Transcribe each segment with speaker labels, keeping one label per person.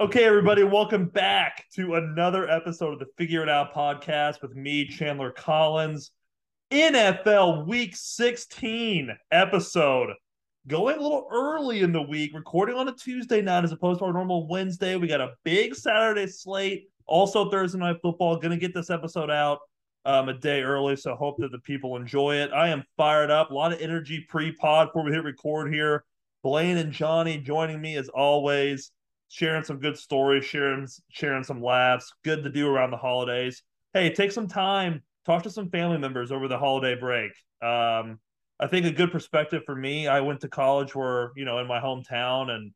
Speaker 1: Okay, everybody, welcome back to another episode of the Figure It Out podcast with me, Chandler Collins. NFL Week 16 episode. Going a little early in the week, recording on a Tuesday night as opposed to our normal Wednesday. We got a big Saturday slate, also Thursday night football. Going to get this episode out um, a day early, so hope that the people enjoy it. I am fired up. A lot of energy pre pod before we hit record here. Blaine and Johnny joining me as always sharing some good stories, sharing sharing some laughs. Good to do around the holidays. Hey, take some time, talk to some family members over the holiday break. Um, I think a good perspective for me. I went to college where you know in my hometown, and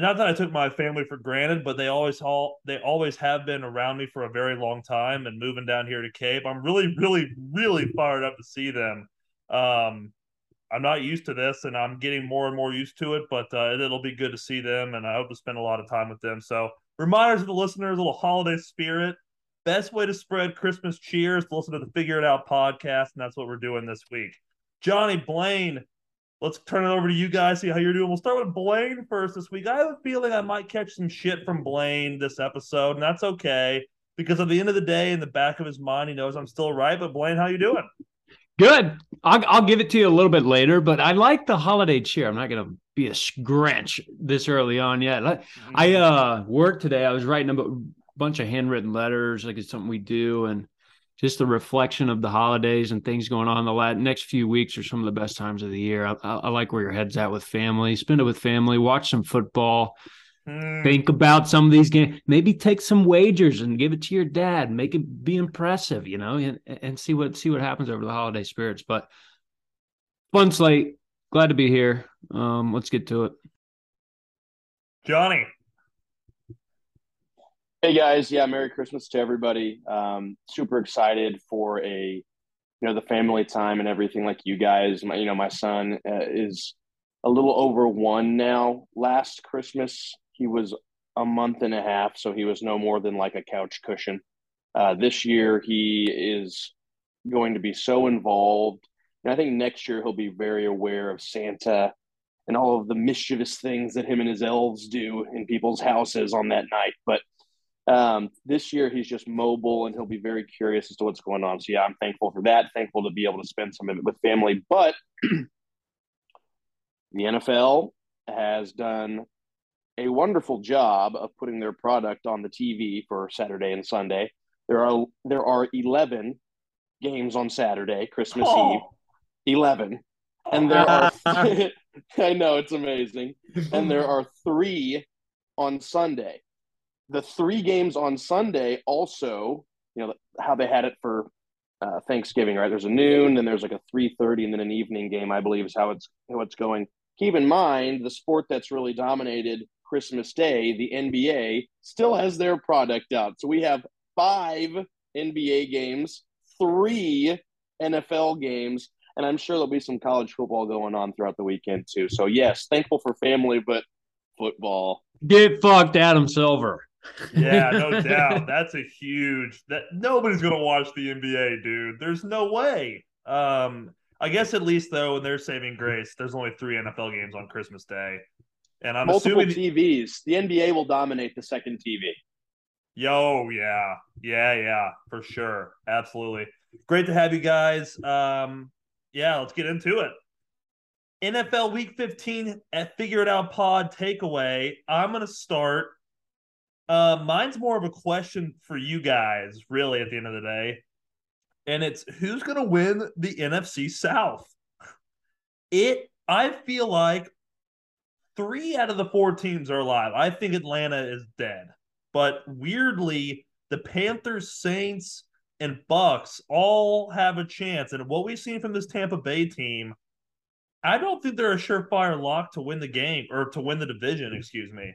Speaker 1: not that I took my family for granted, but they always all they always have been around me for a very long time. And moving down here to Cape, I'm really, really, really fired up to see them. Um, I'm not used to this, and I'm getting more and more used to it. But uh, it'll be good to see them, and I hope to spend a lot of time with them. So, reminders to the listeners: a little holiday spirit. Best way to spread Christmas cheers to listen to the Figure It Out podcast, and that's what we're doing this week. Johnny Blaine, let's turn it over to you guys. See how you're doing. We'll start with Blaine first this week. I have a feeling I might catch some shit from Blaine this episode, and that's okay because at the end of the day, in the back of his mind, he knows I'm still right. But Blaine, how you doing?
Speaker 2: Good. I'll, I'll give it to you a little bit later, but I like the holiday cheer. I'm not going to be a Grinch this early on yet. I mm-hmm. uh worked today. I was writing a bunch of handwritten letters, like it's something we do, and just the reflection of the holidays and things going on. The next few weeks are some of the best times of the year. I, I, I like where your head's at with family. Spend it with family. Watch some football. Mm. Think about some of these games. Maybe take some wagers and give it to your dad. Make it be impressive, you know, and, and see what see what happens over the holiday spirits. But fun slate. Glad to be here. Um, let's get to it.
Speaker 1: Johnny.
Speaker 3: Hey guys, yeah, Merry Christmas to everybody. Um, super excited for a you know the family time and everything like you guys. My you know my son uh, is a little over one now. Last Christmas he was a month and a half, so he was no more than like a couch cushion. Uh, this year, he is going to be so involved. And I think next year he'll be very aware of Santa and all of the mischievous things that him and his elves do in people's houses on that night. But um, this year he's just mobile and he'll be very curious as to what's going on. So yeah, I'm thankful for that. Thankful to be able to spend some of it with family. But the NFL has done a wonderful job of putting their product on the TV for Saturday and Sunday. There are there are eleven games on Saturday, Christmas oh. Eve. Eleven, and there are. I know it's amazing, and there are three on Sunday. The three games on Sunday also, you know, how they had it for uh, Thanksgiving, right? There's a noon, then there's like a three thirty, and then an evening game. I believe is how it's how it's going. Keep in mind the sport that's really dominated Christmas Day, the NBA still has their product out. So we have five NBA games, three NFL games, and I'm sure there'll be some college football going on throughout the weekend too. So yes, thankful for family, but football.
Speaker 2: Get fucked, Adam Silver.
Speaker 1: yeah, no doubt. That's a huge that nobody's gonna watch the NBA, dude. There's no way. Um, I guess at least though, in their saving grace, there's only three NFL games on Christmas Day. And I'm
Speaker 3: multiple
Speaker 1: assuming
Speaker 3: TVs. The NBA will dominate the second TV.
Speaker 1: Yo, yeah, yeah, yeah, for sure, absolutely. Great to have you guys. Um, yeah, let's get into it. NFL Week 15 at Figure It Out Pod takeaway. I'm gonna start. Uh, mine's more of a question for you guys, really, at the end of the day, and it's who's gonna win the NFC South. It, I feel like three out of the four teams are alive. I think Atlanta is dead. But weirdly, the Panthers, Saints, and Bucs all have a chance. And what we've seen from this Tampa Bay team, I don't think they're a surefire lock to win the game or to win the division, mm-hmm. excuse me.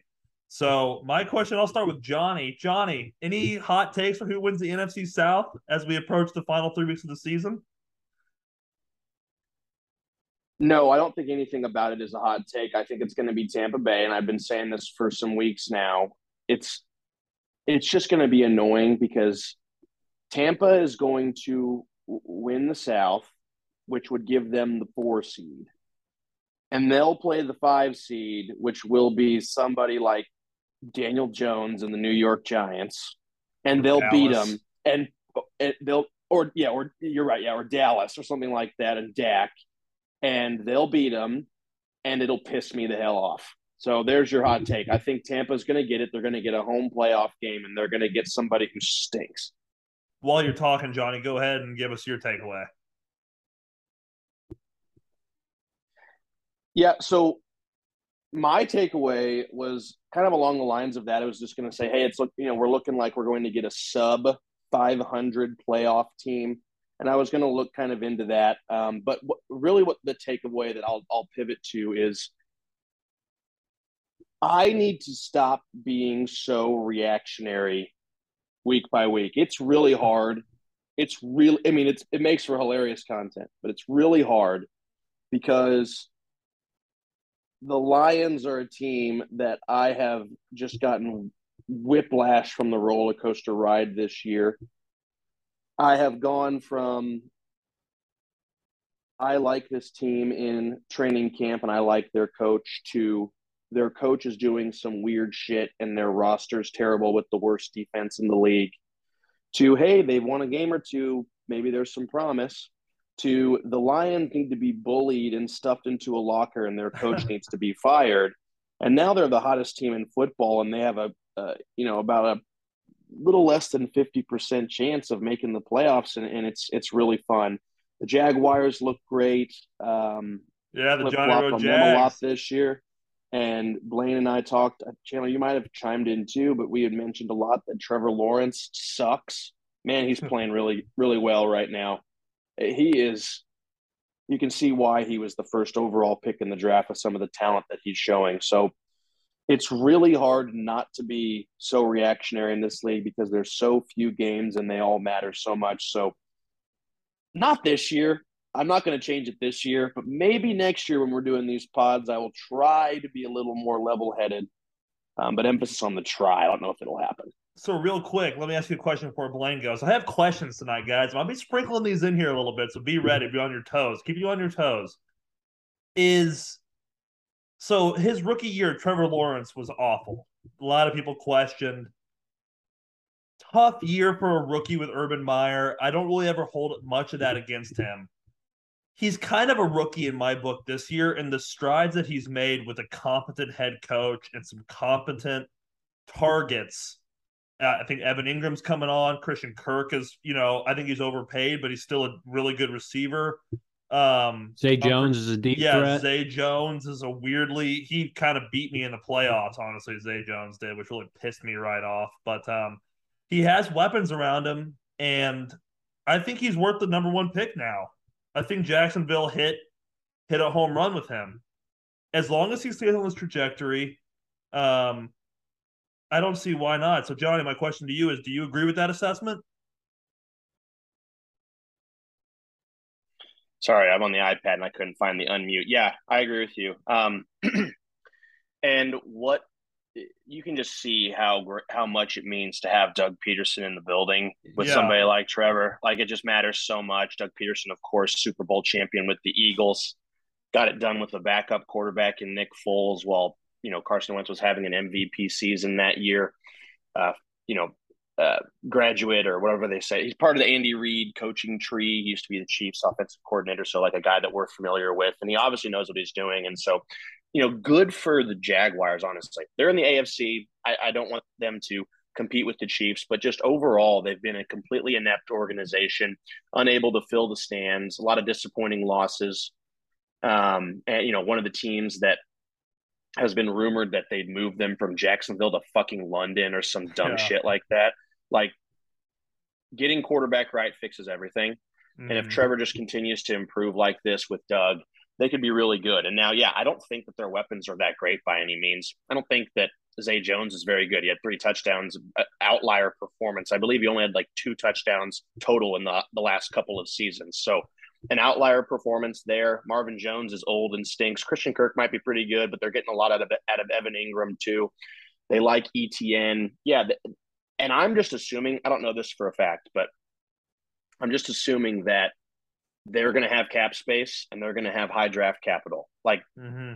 Speaker 1: So my question, I'll start with Johnny. Johnny, any hot takes for who wins the NFC South as we approach the final three weeks of the season?
Speaker 3: No, I don't think anything about it is a hot take. I think it's going to be Tampa Bay, and I've been saying this for some weeks now. It's it's just going to be annoying because Tampa is going to win the South, which would give them the four seed, and they'll play the five seed, which will be somebody like Daniel Jones and the New York Giants, and they'll Dallas. beat them, and, and they'll or yeah, or you're right, yeah, or Dallas or something like that, and Dak, and they'll beat them, and it'll piss me the hell off. So there's your hot take. I think Tampa's going to get it. They're going to get a home playoff game, and they're going to get somebody who stinks.
Speaker 1: While you're talking, Johnny, go ahead and give us your takeaway.
Speaker 3: Yeah. So my takeaway was kind of along the lines of that. I was just going to say, hey, it's look, you know, we're looking like we're going to get a sub 500 playoff team, and I was going to look kind of into that. Um, but really, what the takeaway that I'll I'll pivot to is I need to stop being so reactionary week by week. It's really hard. It's really, I mean, it's it makes for hilarious content, but it's really hard because the Lions are a team that I have just gotten whiplash from the roller coaster ride this year. I have gone from I like this team in training camp and I like their coach to their coach is doing some weird shit and their roster's terrible with the worst defense in the league to hey they've won a game or two. Maybe there's some promise to the lions need to be bullied and stuffed into a locker and their coach needs to be fired. And now they're the hottest team in football and they have a, a you know about a little less than 50% chance of making the playoffs and, and it's it's really fun the jaguars look great um,
Speaker 1: yeah the Johnny Road Jags. a lot
Speaker 3: this year and Blaine and I talked, uh, Chandler, you might have chimed in too, but we had mentioned a lot that Trevor Lawrence sucks. Man, he's hmm. playing really, really well right now. He is, you can see why he was the first overall pick in the draft with some of the talent that he's showing. So it's really hard not to be so reactionary in this league because there's so few games and they all matter so much. So not this year. I'm not going to change it this year, but maybe next year when we're doing these pods, I will try to be a little more level headed. Um, but emphasis on the try. I don't know if it'll happen.
Speaker 1: So, real quick, let me ask you a question before Blaine goes. I have questions tonight, guys. I'll be sprinkling these in here a little bit, so be ready. Be on your toes. Keep you on your toes. Is so his rookie year, Trevor Lawrence was awful. A lot of people questioned. Tough year for a rookie with Urban Meyer. I don't really ever hold much of that against him he's kind of a rookie in my book this year and the strides that he's made with a competent head coach and some competent targets uh, i think evan Engram's coming on christian kirk is you know i think he's overpaid but he's still a really good receiver um
Speaker 2: zay jones is a deep yeah threat.
Speaker 1: zay jones is a weirdly he kind of beat me in the playoffs honestly zay jones did which really pissed me right off but um he has weapons around him and i think he's worth the number one pick now I think Jacksonville hit hit a home run with him. As long as he stays on this trajectory, um, I don't see why not. So, Johnny, my question to you is: Do you agree with that assessment?
Speaker 3: Sorry, I'm on the iPad and I couldn't find the unmute. Yeah, I agree with you. Um, and what you can just see how how much it means to have Doug Pederson in the building with yeah. somebody like Trevor. Like it just matters so much. Doug Pederson, of course, Super Bowl champion with the Eagles, got it done with a backup quarterback in Nick Foles, while you know Carson Wentz was having an MVP season that year. Uh, you know, uh, graduate or whatever they say. He's part of the Andy Reid coaching tree. He used to be the Chiefs offensive coordinator, so like a guy that we're familiar with, and he obviously knows what he's doing. And so you know, good for the Jaguars, honestly. They're in the AFC. I, I don't want them to compete with the Chiefs, but just overall, they've been a completely inept organization, unable to fill the stands, a lot of disappointing losses. Um, and, you know, one of the teams that has been rumored that they'd move them from Jacksonville to fucking London or some dumb yeah. shit like that. Like, getting quarterback right fixes everything. Mm-hmm. And if mm-hmm. Trevor just continues to improve like this with Doug, they could be really good. And now, yeah, I don't think that their weapons are that great by any means. I don't think that Zay Jones is very good. He had three touchdowns, uh, outlier performance. I believe he only had like two touchdowns total in the, the last couple of seasons. So, an outlier performance there. Marvin Jones is old and stinks. Christian Kirk might be pretty good, but they're getting a lot out of out of Evan Engram too. They like ETN. Yeah, and I'm just assuming, I don't know this for a fact, but I'm just assuming that they're going to have cap space and they're going to have high draft capital. Like mm-hmm.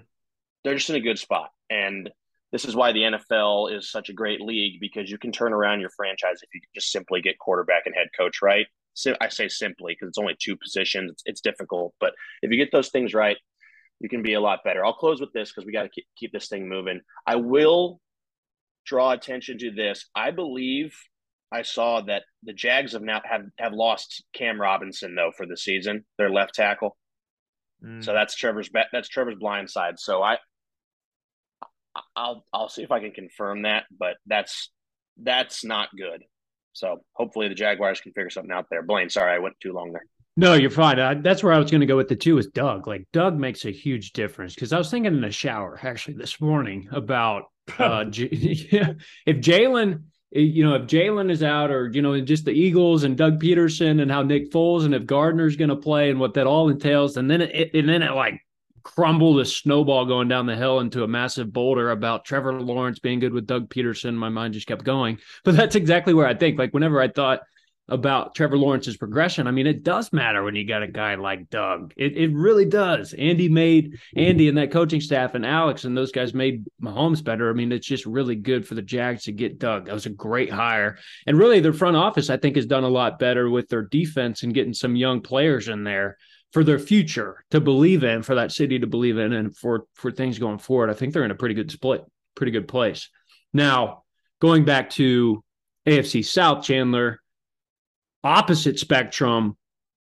Speaker 3: they're just in a good spot. And this is why the NFL is such a great league because you can turn around your franchise if you just simply get quarterback and head coach right. So I say simply because it's only two positions. It's, it's, difficult, but if you get those things right, you can be a lot better. I'll close with this because we got to keep, keep this thing moving. I will draw attention to this. I believe I saw that the Jags have now have, have lost Cam Robinson though for the season, their left tackle. Mm. So that's Trevor's that's Trevor's blind side. So I I'll I'll see if I can confirm that, but that's that's not good. So hopefully the Jaguars can figure something out there. Blaine, sorry I went too long there.
Speaker 2: No, you're fine. I, that's where I was going to go with the two is Doug. Like Doug makes a huge difference because I was thinking in the shower actually this morning about uh, if Jalen, you know, if Jalen is out or you know just the Eagles and Doug Pederson and how Nick Foles and if Gardner's going to play and what that all entails, and then it and then it like crumbled a snowball going down the hill into a massive boulder about Trevor Lawrence being good with Doug Pederson. My mind just kept going. But that's exactly where I think. Like whenever I thought about Trevor Lawrence's progression, I mean, it does matter when you got a guy like Doug. It it really does. Andy made Andy and that coaching staff and Alex and those guys made Mahomes better. I mean, it's just really good for the Jags to get Doug. That was a great hire. And really their front office, I think, has done a lot better with their defense and getting some young players in there for their future to believe in, for that city to believe in, and for for things going forward. I think they're in a pretty good split, pretty good place. Now, going back to AFC South, Chandler, opposite spectrum,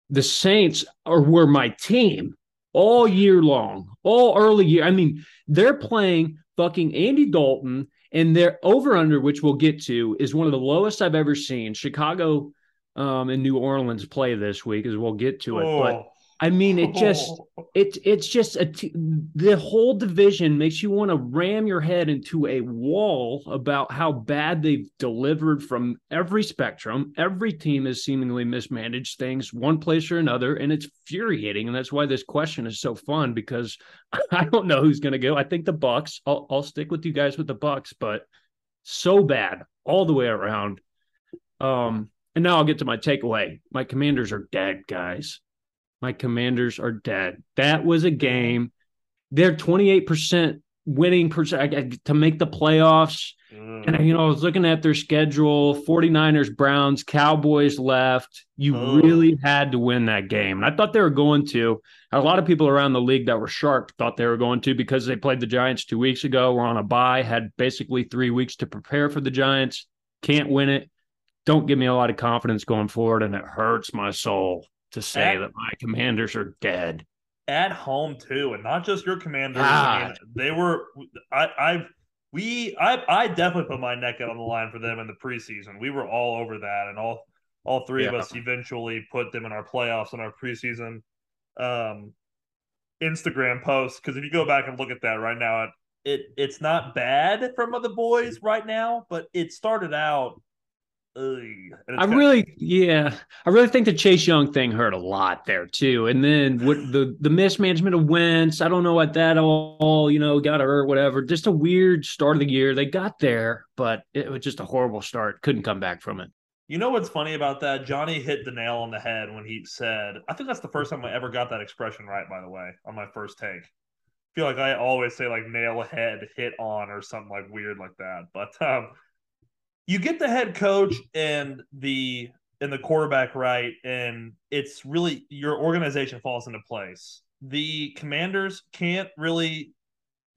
Speaker 2: the Saints are were my team all year long, all early year. I mean, they're playing fucking Andy Dalton, and their over under, which we'll get to, is one of the lowest I've ever seen. Chicago um, and New Orleans play this week, as we'll get to it. Oh. But I mean, it just it it's just a t- the whole division makes you want to ram your head into a wall about how bad they've delivered from every spectrum. Every team has seemingly mismanaged things one place or another, and it's infuriating. And that's why this question is so fun because I don't know who's going to go. I think the Bucs. I'll, I'll stick with you guys with the Bucs, but so bad all the way around. Um, and now I'll get to my takeaway. My Commanders are dead, guys my commanders are dead. That was a game. They're 28% winning percent to make the playoffs. Mm. And you know, I was looking at their schedule 49ers, Browns, Cowboys left. You oh. really had to win that game. And I thought they were going to. A lot of people around the league that were sharp thought they were going to because they played the Giants two weeks ago, were on a bye, had basically three weeks to prepare for the Giants. Can't win it. Don't give me a lot of confidence going forward, and it hurts my soul to say at, that my commanders are dead
Speaker 1: at home too, and not just your commanders. I mean, they were. I, I've we I I definitely put my neck out on the line for them in the preseason. We were all over that, and all all three yeah. of us eventually put them in our playoffs in our preseason um, Instagram posts. Because if you go back and look at that right now, it, it it's not bad from the boys right now, but it started out
Speaker 2: I really, yeah, I really think the Chase Young thing hurt a lot there too. And then what the the mismanagement of Wentz, I don't know what that all, you know, got hurt, whatever. Just a weird start of the year. They got there, but it was just a horrible start. Couldn't come back from it.
Speaker 1: You know what's funny about that? Johnny hit the nail on the head when he said, I think that's the first time I ever got that expression right, by the way, on my first take. I feel like I always say like nail head, hit on, or something like weird like that. But um you get the head coach and the and the quarterback right, and it's really your organization falls into place. The commanders can't really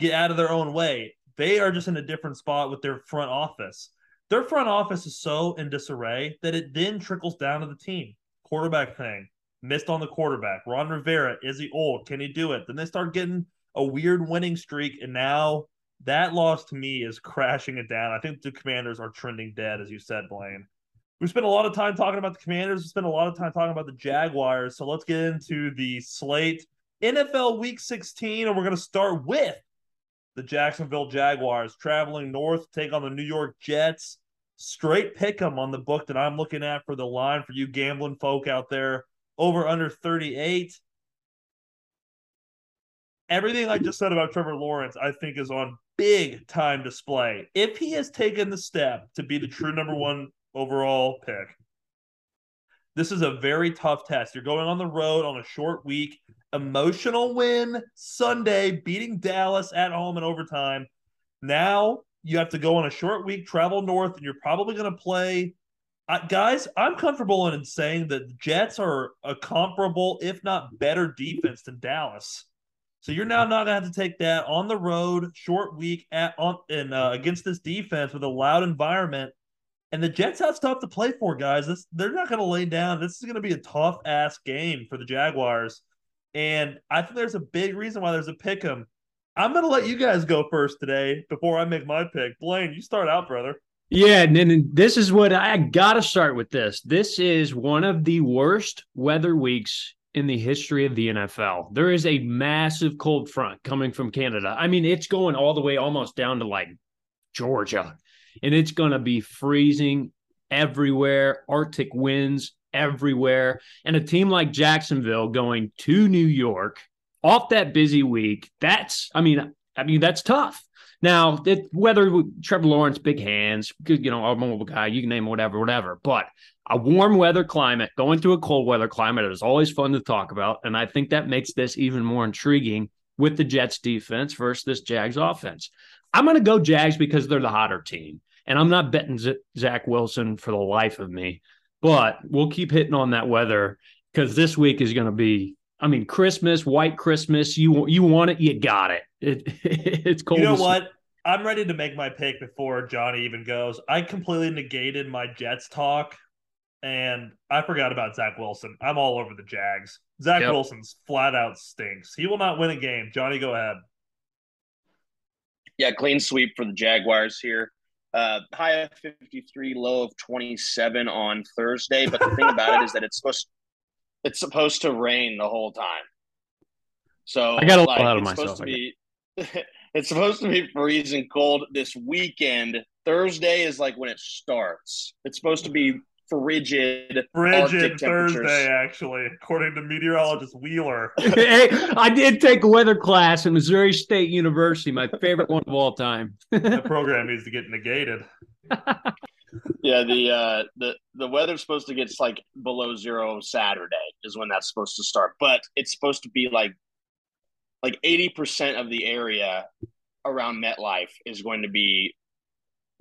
Speaker 1: get out of their own way. They are just in a different spot with their front office. Their front office is so in disarray that it then trickles down to the team. Quarterback thing, missed on the quarterback. Ron Rivera, is he old? Can he do it? Then they start getting a weird winning streak, and now that loss to me is crashing it down. I think the Commanders are trending dead, as you said, Blaine. We spent a lot of time talking about the Commanders. We spent a lot of time talking about the Jaguars. So let's get into the slate. NFL Week 16, and we're going to start with the Jacksonville Jaguars traveling north take on the New York Jets. Straight pick them on the book that I'm looking at for the line for you gambling folk out there. Over under 38 everything I just said about Trevor Lawrence, I think, is on big time display. If he has taken the step to be the true number one overall pick, this is a very tough test. You're going on the road on a short week, emotional win Sunday, beating Dallas at home in overtime. Now you have to go on a short week, travel north, and you're probably going to play. Uh, guys, I'm comfortable in saying that the Jets are a comparable, if not better, defense than Dallas. So you're now not to have to take that on the road, short week at on and uh, against this defense with a loud environment. And the Jets have stuff to play for, guys. This, they're not to lay down. This is to be a tough ass game for the Jaguars. And I think there's a big reason why there's a pick 'em. I'm to let you guys go first today before I make my pick. Blaine, you start out, brother.
Speaker 2: Yeah, and then this is what I got to start with this. This is one of the worst weather weeks in the history of the NFL. There is a massive cold front coming from Canada. I mean, it's going all the way almost down to like Georgia, and it's going to be freezing everywhere, Arctic winds everywhere. And a team like Jacksonville going to New York off that busy week, that's, I mean, I mean, that's tough. Now, it, whether Trevor Lawrence, big hands, you know, a mobile guy, you can name whatever, whatever. But a warm weather climate, going to a cold weather climate is always fun to talk about. And I think that makes this even more intriguing with the Jets defense versus this Jags offense. I'm going to go Jags because they're the hotter team. And I'm not betting Z- Zach Wilson for the life of me, but we'll keep hitting on that weather because this week is going to be I mean, Christmas, white Christmas. You you want it, you got it. it it's cold.
Speaker 1: You know what? I'm ready to make my pick before Johnny even goes. I completely negated my Jets talk, and I forgot about Zach Wilson. I'm all over the Jags. Zach yep. Wilson's flat out stinks. He will not win a game. Johnny, go ahead.
Speaker 3: Yeah, clean sweep for the Jaguars here. Uh, high of 53, low of 27 on Thursday. But the thing about it is that it's supposed it's supposed to rain the whole time. So
Speaker 2: I got a like, lot of myself.
Speaker 3: To be, it's supposed to be freezing cold this weekend. Thursday is like when it starts. It's supposed to be frigid,
Speaker 1: frigid Thursday, actually, according to meteorologist Wheeler.
Speaker 2: hey, I did take a weather class at Missouri State University, my favorite one of all time.
Speaker 1: the program needs to get negated
Speaker 3: yeah, the uh, the the weather's supposed to get like below zero Saturday is when that's supposed to start, but it's supposed to be like like eighty percent of the area around MetLife is going to be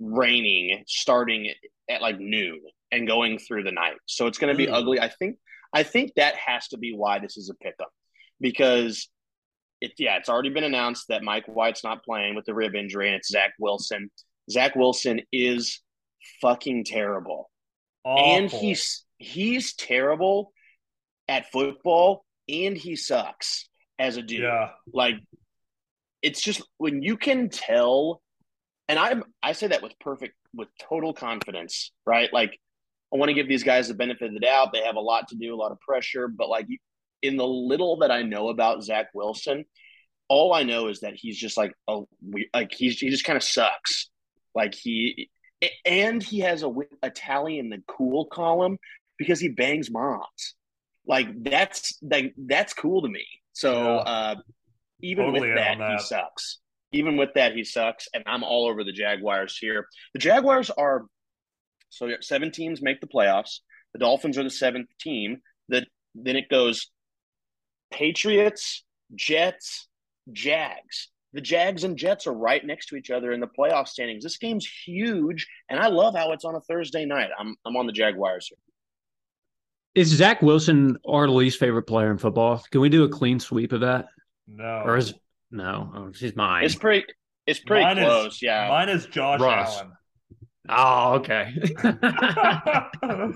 Speaker 3: raining starting at like noon and going through the night. So it's going to be mm. ugly. I think I think that has to be why this is a pickup because it yeah, it's already been announced that Mike White's not playing with the rib injury and it's Zach Wilson. Zach Wilson is fucking terrible. Awful. And he's he's terrible at football and he sucks as a dude.
Speaker 1: Yeah.
Speaker 3: Like it's just when you can tell and I I say that with perfect with total confidence, right? Like I want to give these guys the benefit of the doubt. They have a lot to do, a lot of pressure, but like in the little that I know about Zach Wilson, all I know is that he's just like a like he's he just kind of sucks. Like he and he has a Italian the cool column because he bangs moms. Like that's like that's cool to me. So yeah. uh, even totally with that, that, he sucks. Even with that, he sucks, and I'm all over the Jaguars here. The Jaguars are so seven teams make the playoffs. The Dolphins are the seventh team. That then it goes Patriots, Jets, Jags the Jags and Jets are right next to each other in the playoff standings. This game's huge, and I love how it's on a Thursday night. I'm I'm on the Jaguars here.
Speaker 2: Is Zach Wilson our least favorite player in football? Can we do a clean sweep of that?
Speaker 1: No.
Speaker 2: Or is no? Oh, he's mine.
Speaker 3: It's pretty. It's pretty mine
Speaker 1: close.
Speaker 3: Is, yeah.
Speaker 1: Mine is Josh Russ. Allen.
Speaker 2: Oh, okay.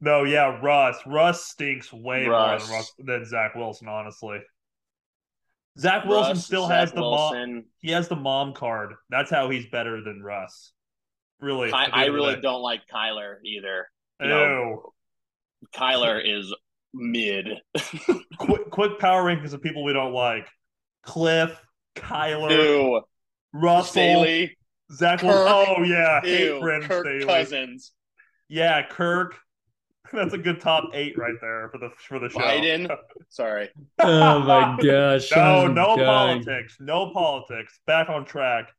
Speaker 1: no, yeah, Russ. Russ stinks way Russ. more than, Russ, than Zach Wilson, honestly. Zach Wilson Russ, still Zach has the Wilson. mom. He has the mom card. That's how he's better than Russ. Really,
Speaker 3: I, I really don't like Kyler either. You know, Kyler is mid.
Speaker 1: quick, quick power rankings of people we don't like: Cliff, Kyler,
Speaker 3: Ew.
Speaker 1: Russell,
Speaker 3: Staley,
Speaker 1: Zach. Kirk, oh yeah, hate friend
Speaker 3: Kirk
Speaker 1: Staley.
Speaker 3: Cousins.
Speaker 1: Yeah, Kirk. That's a good top eight right there for the for the show.
Speaker 3: Biden. Sorry.
Speaker 2: Oh my gosh.
Speaker 1: no, no dying. politics. No politics. Back on track.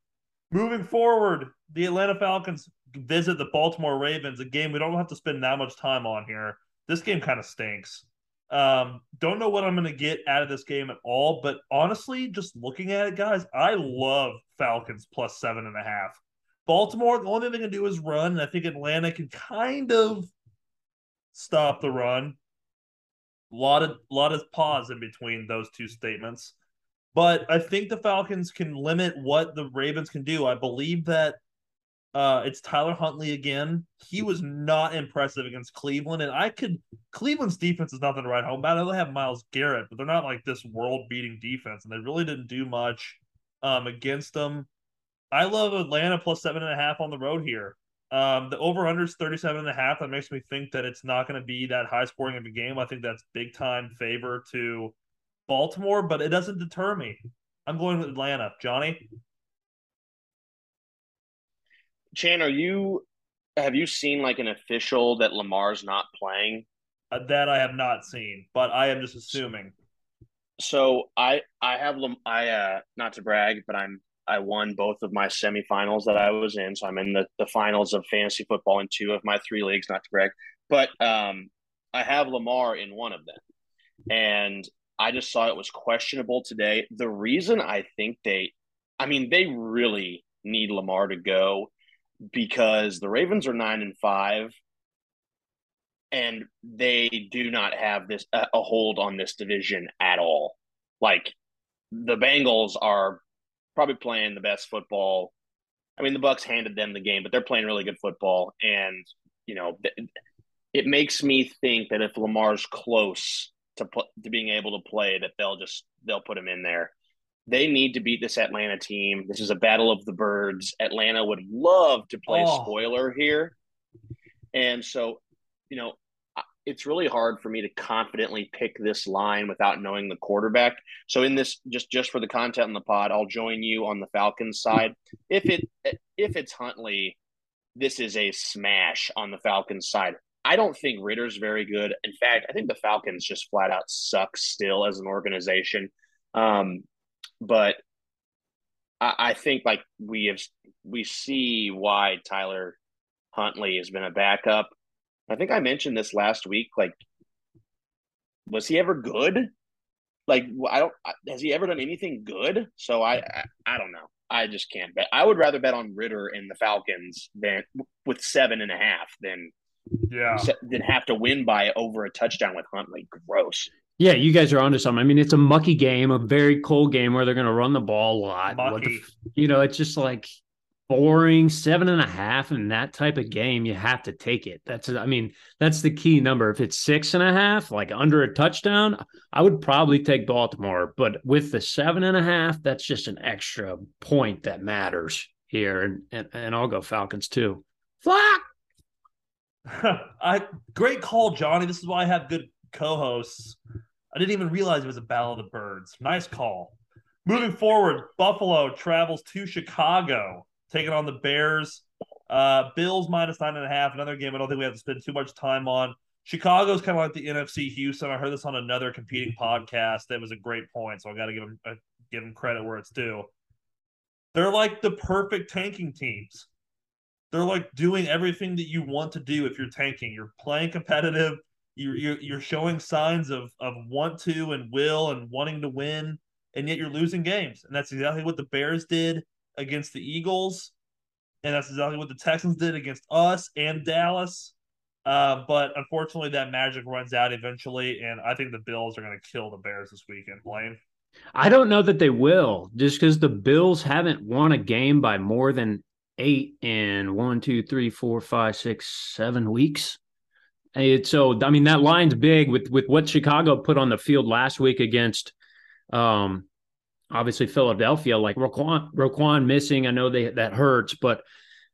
Speaker 1: Moving forward, the Atlanta Falcons visit the Baltimore Ravens, a game we don't have to spend that much time on here. This game kind of stinks. Um, don't know what I'm going to get out of this game at all, but honestly, just looking at it, guys, I love Falcons plus seven and a half. Baltimore, the only thing they can do is run, and I think Atlanta can kind of stop the run. A lot of lot of pause in between those two statements. But I think the Falcons can limit what the Ravens can do. I believe that uh, it's Tyler Huntley again. He was not impressive against Cleveland, and I could Cleveland's defense is nothing to write home about. They have Myles Garrett, but they're not like this world-beating defense, and they really didn't do much um, against them. I love Atlanta plus seven and a half on the road here. Um, the over under is 37 and a half. That makes me think that it's not going to be that high scoring of a game. I think that's big time favor to Baltimore, but it doesn't deter me. I'm going with Atlanta. Johnny?
Speaker 3: Chan, are you have you seen like an official that Lamar's not playing?
Speaker 1: Uh, that I have not seen, but I am just assuming.
Speaker 3: So I I have I uh not to brag, but I'm I won both of my semifinals that I was in. So I'm in the, the finals of fantasy football in two of my three leagues, not to brag. But um, I have Lamar in one of them. And I just saw it was questionable today. The reason I think they, I mean, they really need Lamar to go because the Ravens are nine and five and they do not have this a hold on this division at all. Like the Bengals are probably playing the best football. I mean, the Bucs handed them the game, but they're playing really good football, and you know, it makes me think that if Lamar's close to put to being able to play, that they'll just they'll put him in there. They need to beat this Atlanta team. This is a battle of the birds. Atlanta would love to play oh. spoiler here, and so you know, it's really hard for me to confidently pick this line without knowing the quarterback. So in this just just for the content in the pod, I'll join you on the Falcons side. If it if it's Huntley, this is a smash on the Falcons side. I don't think Ridder's very good. In fact, I think the Falcons just flat out suck still as an organization. Um, but I, I think like we have we see why Tyler Huntley has been a backup I think I mentioned this last week. Like, was he ever good? Like, I don't. Has he ever done anything good? So I, I, I don't know. I just can't bet. I would rather bet on Ridder and the Falcons than with seven and a half than
Speaker 1: yeah
Speaker 3: than have to win by over a touchdown with Huntley. Gross.
Speaker 2: Yeah, you guys are onto something. I mean, it's a mucky game, a very cold game where they're going to run the ball a lot.
Speaker 1: Mucky.
Speaker 2: The, you know, it's just like boring seven and a half in that type of game you have to take it. That's i mean that's the key number. If it's six and a half like under a touchdown i would probably take baltimore but with the seven and a half that's just an extra point that matters here. And and, and i'll go falcons too. Flock
Speaker 1: i great call johnny. This is why i have good co-hosts. I didn't even realize it was a battle of the birds. Nice call. Moving forward buffalo travels to chicago taking on the Bears. Uh, Bills minus nine and a half. Another game I don't think we have to spend too much time on. Chicago's kind of like the NFC Houston. I heard this on another competing podcast. That was a great point, so I got to give them uh, give them credit where it's due. They're like the perfect tanking teams. They're like doing everything that you want to do if you're tanking. You're playing competitive. You're you're, you're showing signs of of want to and will and wanting to win, and yet you're losing games. And that's exactly what the Bears did against the Eagles, and that's exactly what the Texans did against us and Dallas. Uh, but unfortunately, that magic runs out eventually, and I think the Bills are going to kill the Bears this weekend. Blaine,
Speaker 2: I don't know that they will, just because the Bills haven't won a game by more than eight in one, two, three, four, five, six, seven weeks. It, so I mean that line's big with with what Chicago put on the field last week against um obviously Philadelphia, like Roquan, Roquan missing. I know they that hurts, but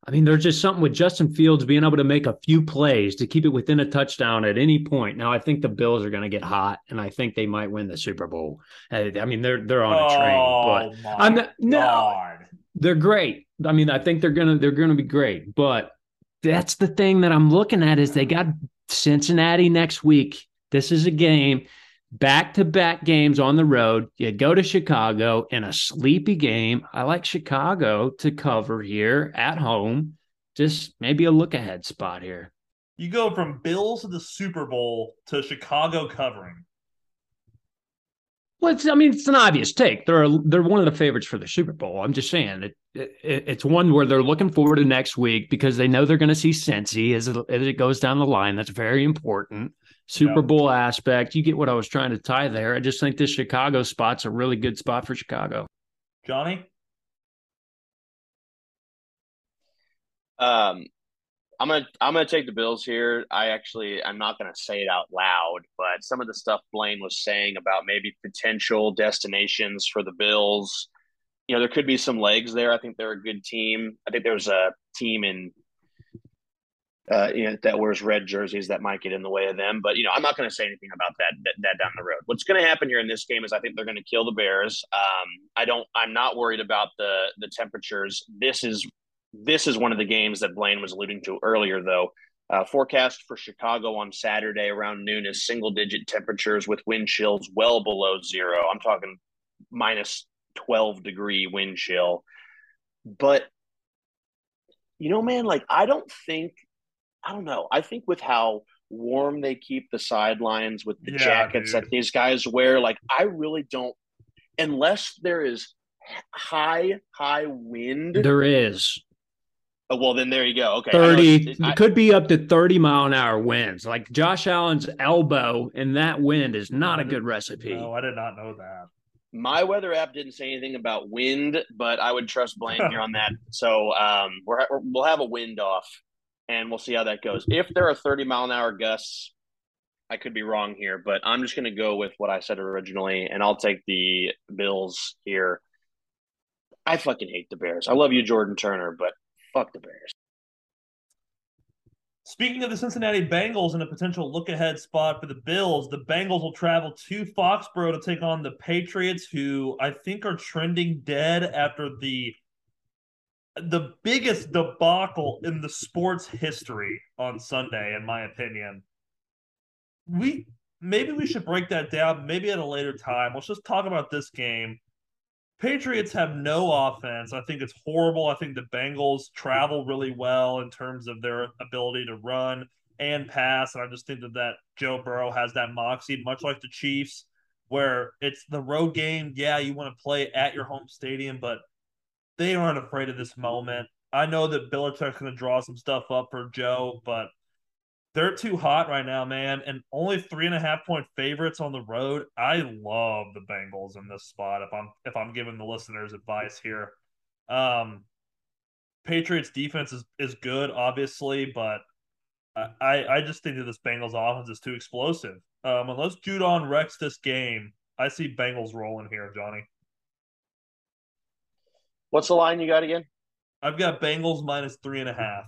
Speaker 2: I mean, there's just something with Justin Fields being able to make a few plays to keep it within a touchdown at any point. Now, I think the Bills are going to get hot, and I think they might win the Super Bowl. Uh, I mean, they're they're on a train, oh, but I'm not, no, they're great. I mean, I think they're gonna they're gonna be great, but that's the thing that I'm looking at is they got Cincinnati next week. This is a game back to back games on the road. You go to Chicago in a sleepy game. I like Chicago to cover here at home. Just maybe a look ahead spot here.
Speaker 1: You go from Bills to the Super Bowl to Chicago covering.
Speaker 2: Well, it's, I mean, it's an obvious take. They're they're one of the favorites for the Super Bowl. I'm just saying it, it it's one where they're looking forward to next week because they know they're going to see Cincy as it, as it goes down the line. That's very important. Super yep. Bowl aspect. You get what I was trying to tie there. I just think this Chicago spot's a really good spot for Chicago.
Speaker 1: Johnny?
Speaker 3: Um, I'm gonna I'm gonna take the Bills here. I actually I'm not gonna say it out loud, but some of the stuff Blaine was saying about maybe potential destinations for the Bills, you know, there could be some legs there. I think they're a good team. I think there's a team in uh, you know, that wears red jerseys that might get in the way of them. But you know, I'm not going to say anything about that, that, that down the road. What's going to happen here in this game is I think they're going to kill the Bears. Um, I don't. I'm not worried about the the temperatures. This is this is one of the games that Blaine was alluding to earlier, though. Uh, forecast for Chicago on Saturday around noon is single digit temperatures with wind chills well below zero. I'm talking minus 12 degree wind chill. But, you know, man, like, I don't think, I don't know. I think with how warm they keep the sidelines with the yeah, jackets dude. that these guys wear, like, I really don't, unless there is high, high wind.
Speaker 2: There is.
Speaker 3: Oh, well, then there you go. Okay.
Speaker 2: 30 it could be up to 30 mile an hour winds. Like Josh Allen's elbow in that wind is not a good recipe.
Speaker 1: No, I did not know that.
Speaker 3: My weather app didn't say anything about wind, but I would trust Blaine here on that. So um, we're, we'll have a wind off and we'll see how that goes. If there are 30 mile an hour gusts, I could be wrong here, but I'm just going to go with what I said originally, and I'll take the Bills here. I fucking hate the Bears. I love you, Jordan Turner, but Fuck the Bears.
Speaker 1: Speaking of the Cincinnati Bengals and a potential look ahead spot for the Bills, the Bengals will travel to Foxborough to take on the Patriots, who I think are trending dead after the the biggest debacle in the sports history on Sunday, in my opinion. We maybe we should break that down, maybe at a later time. Let's just talk about this game. Patriots have no offense. I think it's horrible. I think the Bengals travel really well in terms of their ability to run and pass. And I just think that, that Joe Burrow has that moxie, much like the Chiefs, where it's the road game. Yeah, you want to play at your home stadium, but they aren't afraid of this moment. I know that Belichick's going to draw some stuff up for Joe, but they're too hot right now, man, and only three and a half point favorites on the road. I love the Bengals in this spot. If I'm if I'm giving the listeners advice here, um, Patriots defense is is good, obviously, but I I just think that this Bengals offense is too explosive. Um, unless Judon wrecks this game, I see Bengals rolling here, Johnny.
Speaker 3: What's the line you got again?
Speaker 1: I've got Bengals minus three and a half.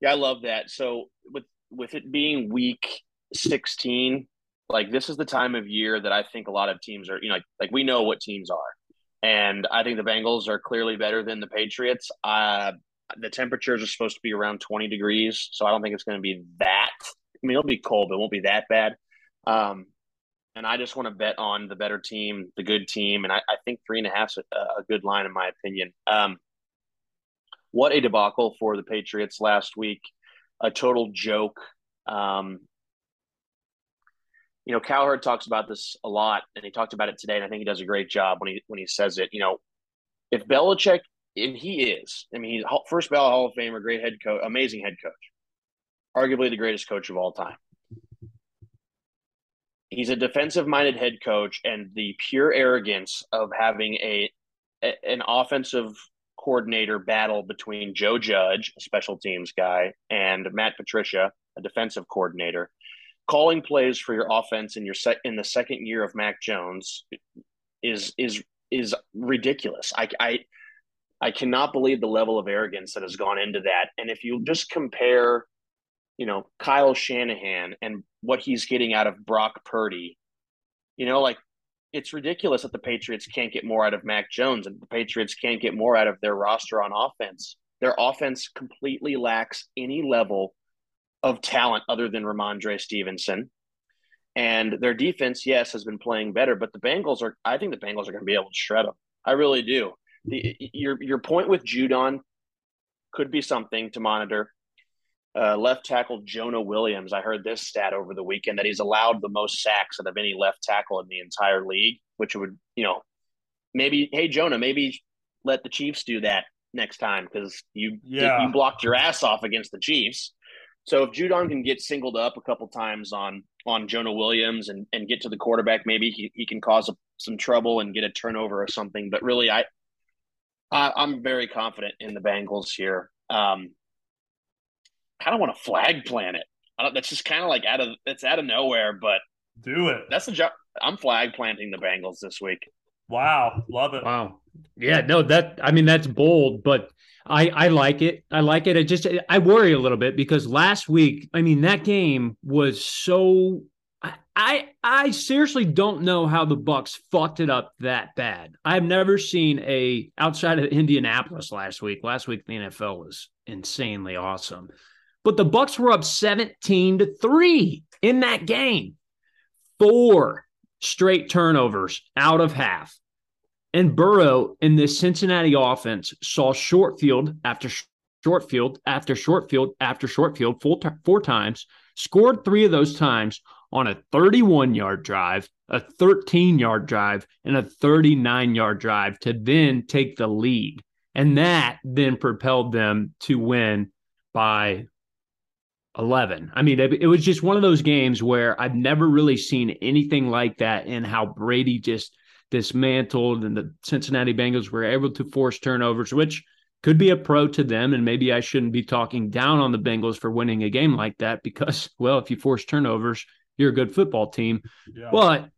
Speaker 3: Yeah, I love that. So with with it being week 16, like this is the time of year that I think a lot of teams are, you know, like, like we know what teams are. And I think the Bengals are clearly better than the Patriots. Uh, the temperatures are supposed to be around 20 degrees, so I don't think it's going to be that. I mean, it'll be cold, but it won't be that bad. Um, and I just want to bet on the better team, the good team, and I, I think three and a half is a, a good line in my opinion. Um, what a debacle for the Patriots last week. A total joke. Um, you know, Cowherd talks about this a lot, and he talked about it today, and I think he does a great job when he when he says it. You know, if Belichick, and he is, I mean, he's first ballot Hall of Famer, great head coach, amazing head coach, arguably the greatest coach of all time. He's a defensive minded head coach, and the pure arrogance of having a an offensive coordinator battle between Joe Judge, a special teams guy, and Matt Patricia, a defensive coordinator, calling plays for your offense in your set in the second year of Mac Jones is is is ridiculous. I I I cannot believe the level of arrogance that has gone into that. And if you just compare, you know, Kyle Shanahan and what he's getting out of Brock Purdy, you know, like it's ridiculous that the Patriots can't get more out of Mac Jones and the Patriots can't get more out of their roster on offense. Their offense completely lacks any level of talent other than Rhamondre Stevenson. And their defense, yes, has been playing better, but the Bengals are I think the Bengals are going to be able to shred them. I really do. The, your your point with Judon could be something to monitor. Uh, left tackle Jonah Williams. I heard this stat over the weekend that he's allowed the most sacks out of any left tackle in the entire league, which would, you know, maybe, hey, Jonah, maybe let the Chiefs do that next time because you
Speaker 1: Yeah.
Speaker 3: you blocked your ass off against the Chiefs. So if Judon can get singled up a couple times on on Jonah Williams and, and get to the quarterback, maybe he, he can cause a, some trouble and get a turnover or something. But really, I, I I'm very confident in the Bengals here. Um, kind of want to flag plant it. I don't, that's just kind of like out of it's out of nowhere, but
Speaker 1: Do it.
Speaker 3: that's the job. I'm flag planting the Bengals this week.
Speaker 1: Wow. Love it.
Speaker 2: Wow. Yeah, no, that I mean that's bold, but I I like it. I like it. I just I worry a little bit because last week, I mean that game was so I I, I seriously don't know how the Bucs fucked it up that bad. I've never seen a outside of Indianapolis last week. Last week the NFL was insanely awesome. But the Bucs were up 17 to 3 in that game. Four straight turnovers out of half. And Burrow in this Cincinnati offense saw short field after short field after short field after short field t- four times, scored three of those times on a 31 yard drive, a 13 yard drive, and a 39 yard drive to then take the lead. And that then propelled them to win by 11. I mean, it, was just one of those games where I've never really seen anything like that in how Brady just dismantled and the Cincinnati Bengals were able to force turnovers, which could be a pro to them. And maybe I shouldn't be talking down on the Bengals for winning a game like that because, well, if you force turnovers, you're a good football team.
Speaker 1: Yeah.
Speaker 2: But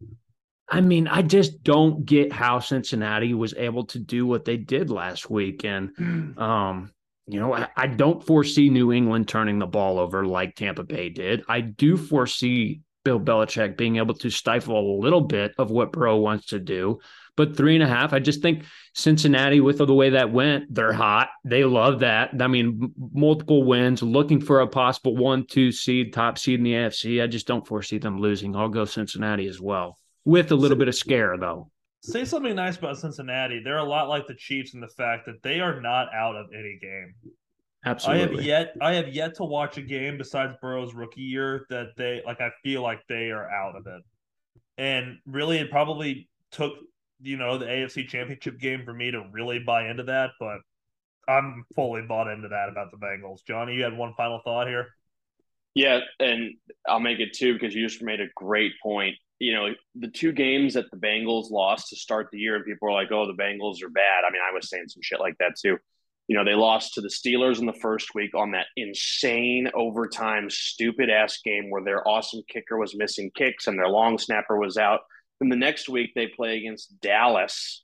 Speaker 2: I mean, I just don't get how Cincinnati was able to do what they did last week. And, um, you know, I, I don't foresee New England turning the ball over like Tampa Bay did. I do foresee Bill Belichick being able to stifle a little bit of what Burrow wants to do. But three and a half, I just think Cincinnati, with the way that went, they're hot. They love that. I mean, multiple wins, looking for a possible one, two seed, top seed in the AFC. I just don't foresee them losing. I'll go Cincinnati as well, with a little bit of scare, though.
Speaker 1: Say something nice about Cincinnati. They're a lot like the Chiefs in the fact that they are not out of any game.
Speaker 2: Absolutely.
Speaker 1: I have yet I have yet to watch a game besides Burrow's rookie year that they like I feel like they are out of it. And really it probably took, you know, the AFC championship game for me to really buy into that, but I'm fully bought into that about the Bengals. Johnny, you had one final thought here?
Speaker 3: Yeah, and I'll make it two because you just made a great point. You know, the two games that the Bengals lost to start the year, and people were like, "Oh, the Bengals are bad." I mean, I was saying some shit like that too. You know, they lost to the Steelers in the first week on that insane overtime, stupid ass game where their awesome kicker was missing kicks and their long snapper was out. And the next week they play against Dallas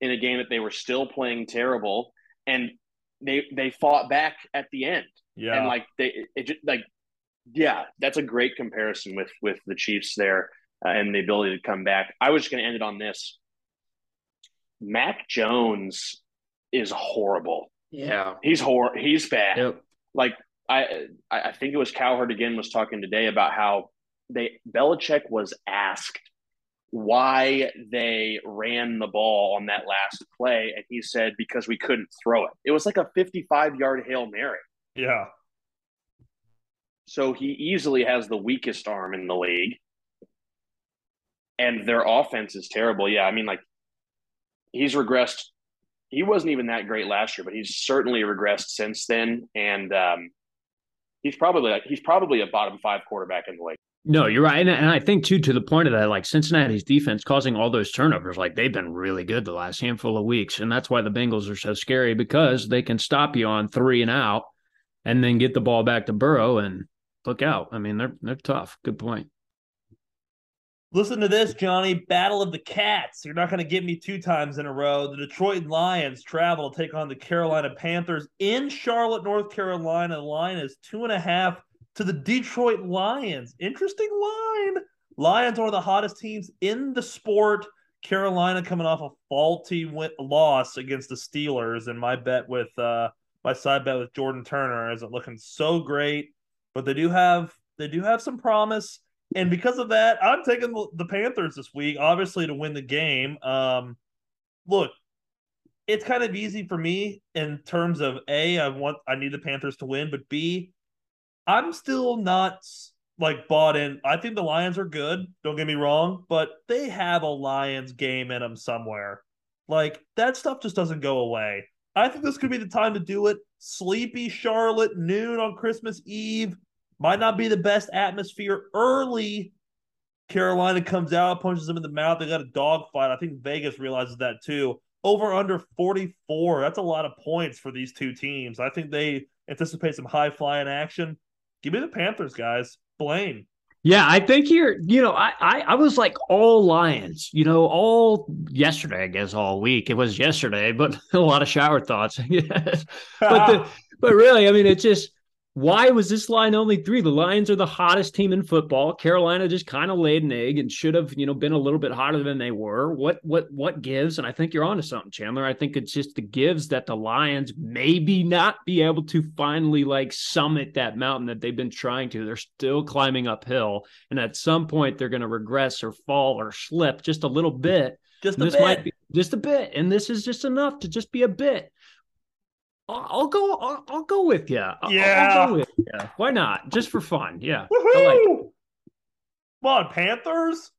Speaker 3: in a game that they were still playing terrible, and they they fought back at the end
Speaker 1: Yeah.
Speaker 3: and like they it just like yeah that's a great comparison with with the chiefs there uh, and the ability to come back i was just going to end it on this mac jones is horrible
Speaker 2: yeah.
Speaker 3: he's hor he's bad
Speaker 2: Yep.
Speaker 3: like i i I think it was cowherd again was talking today about how they Belichick was asked why they ran the ball on that last play and he said because we couldn't throw it it was like a 55 yard hail mary
Speaker 1: yeah.
Speaker 3: So he easily has the weakest arm in the league. And their offense is terrible. Yeah, I mean, like, he's regressed. He wasn't even that great last year, but he's certainly regressed since then. And um, he's probably like, he's probably a bottom five quarterback in the league.
Speaker 2: No, you're right. And, and I think, too, to the point of that, like Cincinnati's defense causing all those turnovers, like they've been really good the last handful of weeks. And that's why the Bengals are so scary because they can stop you on three and out and then get the ball back to Burrow and look out. I mean, they're they're tough. Good point.
Speaker 1: Listen to this, Johnny. Battle of the Cats. You're not going to get me two times in a row. The Detroit Lions travel to take on the Carolina Panthers in Charlotte, North Carolina. The line is two and a half to the Detroit Lions. Interesting line. Lions are the hottest teams in the sport. Carolina coming off a faulty win- loss against the Steelers, and my bet with uh, my side bet with Jordan Turner isn't looking so great. But they do have they do have some promise. And because of that, I'm taking the Panthers this week, obviously to win the game. Um, look, it's kind of easy for me in terms of a, I want I need the Panthers to win, but B, I'm still not like bought in. I think the Lions are good. Don't get me wrong, but they have a Lions game in them somewhere. Like that stuff just doesn't go away. I think this could be the time to do it. Sleepy Charlotte, noon on Christmas Eve. Might not be the best atmosphere early. Carolina comes out, punches them in the mouth. They got a dogfight. I think Vegas realizes that too. Over under 44. That's a lot of points for these two teams. I think they anticipate some high flying action. Give me the Panthers, guys. Blaine.
Speaker 2: Yeah, I think you're, you know, I, I, I was like all Lions, you know, all yesterday, I guess all week. It was yesterday, but a lot of shower thoughts. yes. but the, but really, I mean, it just why was this line only three? The Lions are the hottest team in football. Carolina just kind of laid an egg and should have, you know, been a little bit hotter than they were. What what what gives? And I think you're onto something, Chandler. I think it's just the gives that the Lions maybe not be able to finally like summit that mountain that they've been trying to. They're still climbing uphill, and at some point they're going to regress or fall or slip just a little bit.
Speaker 1: Just
Speaker 2: a
Speaker 1: this
Speaker 2: bit.
Speaker 1: might
Speaker 2: be just a bit, and this is just enough to just be a bit. I'll, I'll go. I'll, I'll, go with you. I'll,
Speaker 1: yeah.
Speaker 2: I'll go with you. Why not? Just for fun. Yeah.
Speaker 1: Woohoo! Like Come on, Panthers.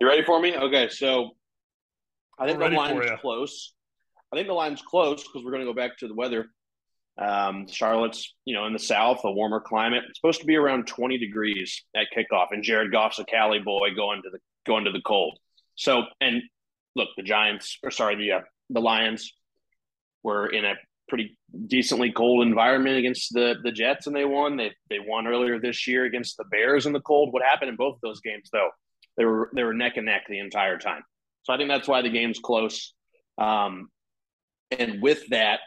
Speaker 3: You ready for me? Okay, so I think the line's close. I think the line's close because we're going to go back to the weather. Um, Charlotte's, you know, in the south, a warmer climate. It's supposed to be around 20 degrees at kickoff, and Jared Goff's a Cali boy going to the going to the cold. So, and look, the Giants, or sorry, the uh, the Lions were in a pretty decently cold environment against the the Jets, and they won. They they won earlier this year against the Bears in the cold. What happened in both of those games, though? They were they were neck and neck the entire time. So I think that's why the game's close. Um, and with that,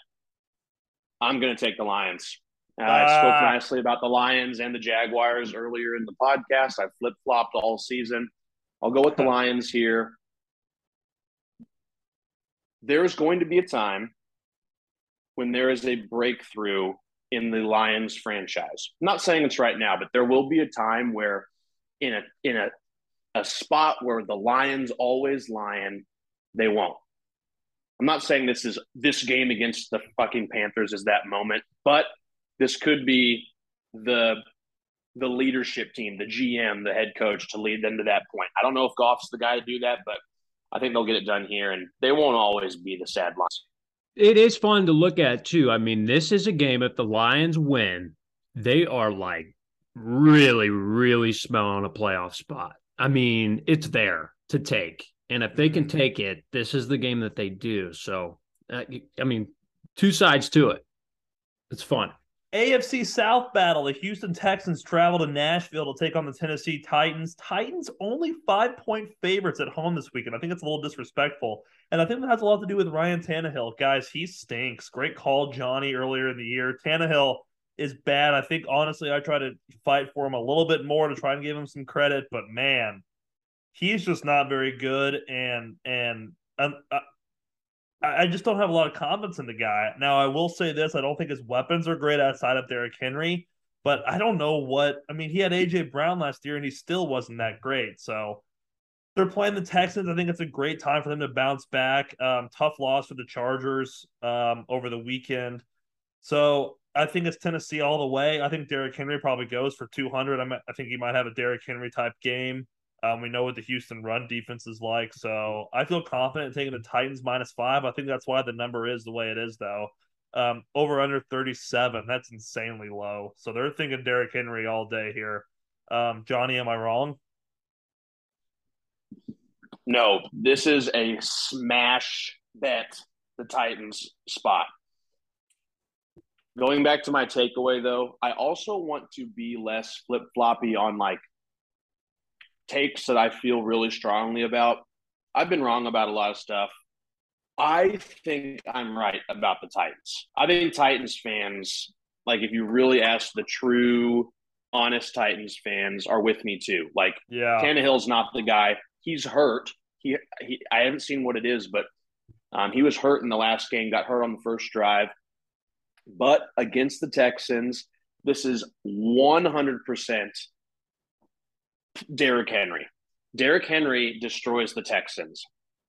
Speaker 3: I'm going to take the Lions. Uh, I spoke ah. nicely about the Lions and the Jaguars earlier in the podcast. I flip flopped all season. I'll go with the Lions here there is going to be a time when there is a breakthrough in the Lions franchise. I'm not saying it's right now, but there will be a time where in a in a a spot where the Lions always lion, they won't. I'm not saying this is this game against the fucking Panthers is that moment, but this could be the the leadership team, the GM, the head coach to lead them to that point. I don't know if Goff's the guy to do that, but I think they'll get it done here, and they won't always be the sad loss.
Speaker 2: It is fun to look at too. I mean, this is a game. If the Lions win, they are like really, really smelling a playoff spot. I mean, it's there to take, and if they can mm-hmm. take it, this is the game that they do. So, uh, I mean, two sides to it. It's fun.
Speaker 1: AFC South battle. The Houston Texans travel to Nashville to take on the Tennessee Titans. Titans only five point favorites at home this weekend. I think it's a little disrespectful. And I think that has a lot to do with Ryan Tannehill. Guys, he stinks. Great call, Johnny, earlier in the year. Tannehill is bad. I think, honestly, I try to fight for him a little bit more to try and give him some credit. But man, he's just not very good. And, and, and uh, I just don't have a lot of confidence in the guy. Now, I will say this: I don't think his weapons are great outside of Derrick Henry, but I don't know what. I mean, he had AJ Brown last year, and he still wasn't that great. So they're playing the Texans. I think it's a great time for them to bounce back. Um, tough loss for the Chargers um, over the weekend. So I think it's Tennessee all the way. I think Derrick Henry probably goes for 200. I, I think he might have a Derrick Henry type game. Um, we know what the Houston run defense is like, so I feel confident taking the Titans minus five. I think that's why the number is the way it is, though. Um, over under 37, that's insanely low. So they're thinking Derrick Henry all day here. Um, Johnny, am I wrong?
Speaker 3: No, this is a smash bet, the Titans spot. Going back to my takeaway, though, I also want to be less flip floppy on like takes that I feel really strongly about. I've been wrong about a lot of stuff. I think I'm right about the Titans. I think Titans fans, like if you really ask the true, honest Titans fans, are with me too. Like,
Speaker 1: yeah,
Speaker 3: Tannehill's not the guy. He's hurt. He, he I haven't seen what it is, but um, he was hurt in the last game. Got hurt on the first drive, but against the Texans, this is 100 percent Derrick Henry. Derrick Henry destroys the Texans.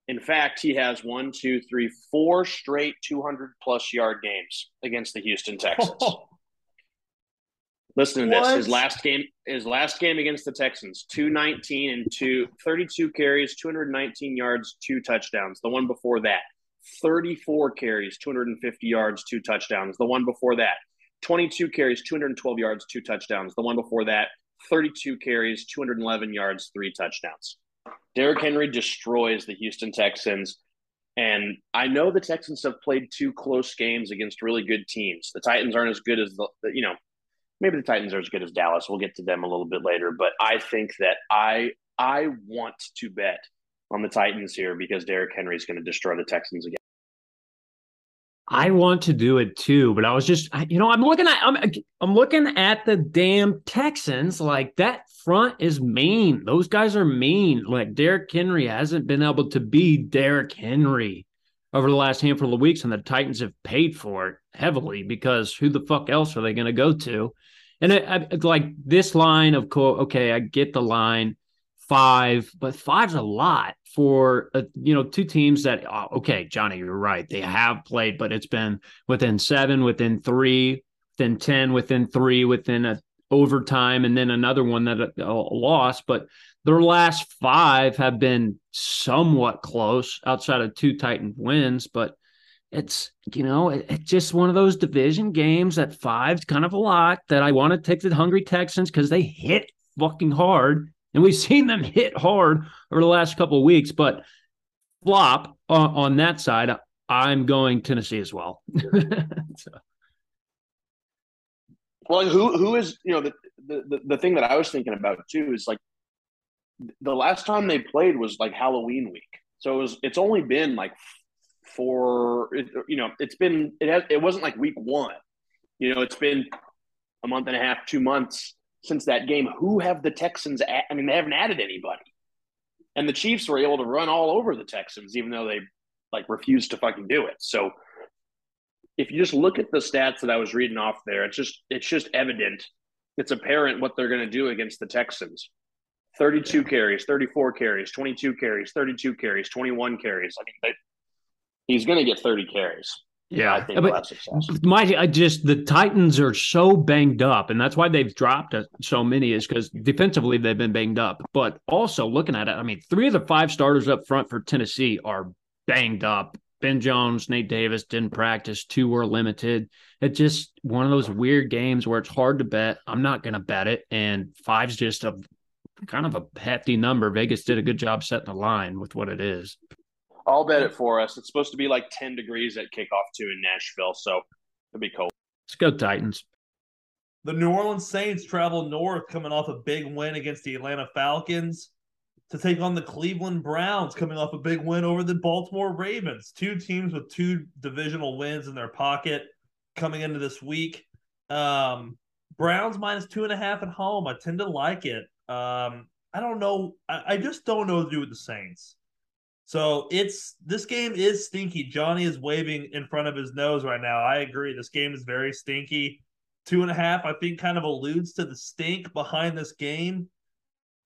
Speaker 3: In fact, he has one, two, three, four straight 200 plus yard games against the Houston Texans. Listen to this. His last game, his last game against the Texans, 219 and two, 32 carries, 219 yards, two touchdowns. The one before that, 34 carries, 250 yards, two touchdowns. The one before that, 22 carries, 212 yards, two touchdowns. The one before that, 32 carries, 211 yards, three touchdowns. Derrick Henry destroys the Houston Texans. And I know the Texans have played two close games against really good teams. The Titans aren't as good as the, you know, maybe the Titans are as good as Dallas. We'll get to them a little bit later, but I think that I I want to bet on the Titans here because Derrick Henry is going to destroy the Texans again.
Speaker 2: I want to do it too, but I was just, you know, I'm looking at, I'm, I'm looking at the damn Texans. Like that front is mean. Those guys are mean. Like Derrick Henry hasn't been able to be Derrick Henry over the last handful of weeks, and the Titans have paid for it heavily because who the fuck else are they going to go to? And it, I, like this line of, co- okay, I get the line five, but five's a lot for uh, you know two teams that uh, okay, Johnny, you're right. They have played, but it's been within seven, within three, within ten, within three, within a overtime, and then another one that uh, lost. But their last five have been somewhat close outside of two Titan wins, but it's you know it, it's just one of those division games that five's kind of a lot that I want to take the hungry Texans because they hit fucking hard and we've seen them hit hard over the last couple of weeks. But flop on, on that side, I'm going Tennessee as well. So,
Speaker 3: Well, who who is you know the, the the thing that I was thinking about too is like the last time they played was like Halloween week, so it was it's only been like for you know it's been it has it wasn't like week one, you know it's been a month and a half, two months since that game. Who have the Texans? At, I mean, they haven't added anybody, and the Chiefs were able to run all over the Texans, even though they like refused to fucking do it. So if you just look at the stats that I was reading off there, it's just it's just evident. It's apparent what they're going to do against the Texans. 32 carries, 34 carries, 22 carries, 32 carries, 21 carries. I mean, they, he's going to get 30 carries.
Speaker 2: Yeah,
Speaker 3: I think
Speaker 2: but-
Speaker 3: he'll have success.
Speaker 2: My, I just the Titans are so banged up, and that's why they've dropped uh, so many. Is because defensively they've been banged up, but also looking at it, I mean, three of the five starters up front for Tennessee are banged up. Ben Jones, Nate Davis didn't practice. Two were limited. It's just one of those weird games where it's hard to bet. I'm not going to bet it, and five's just a kind of a hefty number. Vegas did a good job setting the line with what it is.
Speaker 3: I'll bet it for us. It's supposed to be like 10 degrees at kickoff too in Nashville, so it'll be cold.
Speaker 2: Let's go Titans.
Speaker 1: The New Orleans Saints travel north coming off a big win against the Atlanta Falcons to take on the Cleveland Browns coming off a big win over the Baltimore Ravens. Two teams with two divisional wins in their pocket coming into this week. Um, Browns minus two and a half at home. I tend to like it. Um, I don't know. I, I just don't know what to do with the Saints. So it's this game is stinky. Johnny is waving in front of his nose right now. I agree. This game is very stinky. Two and a half, I think, kind of alludes to the stink behind this game.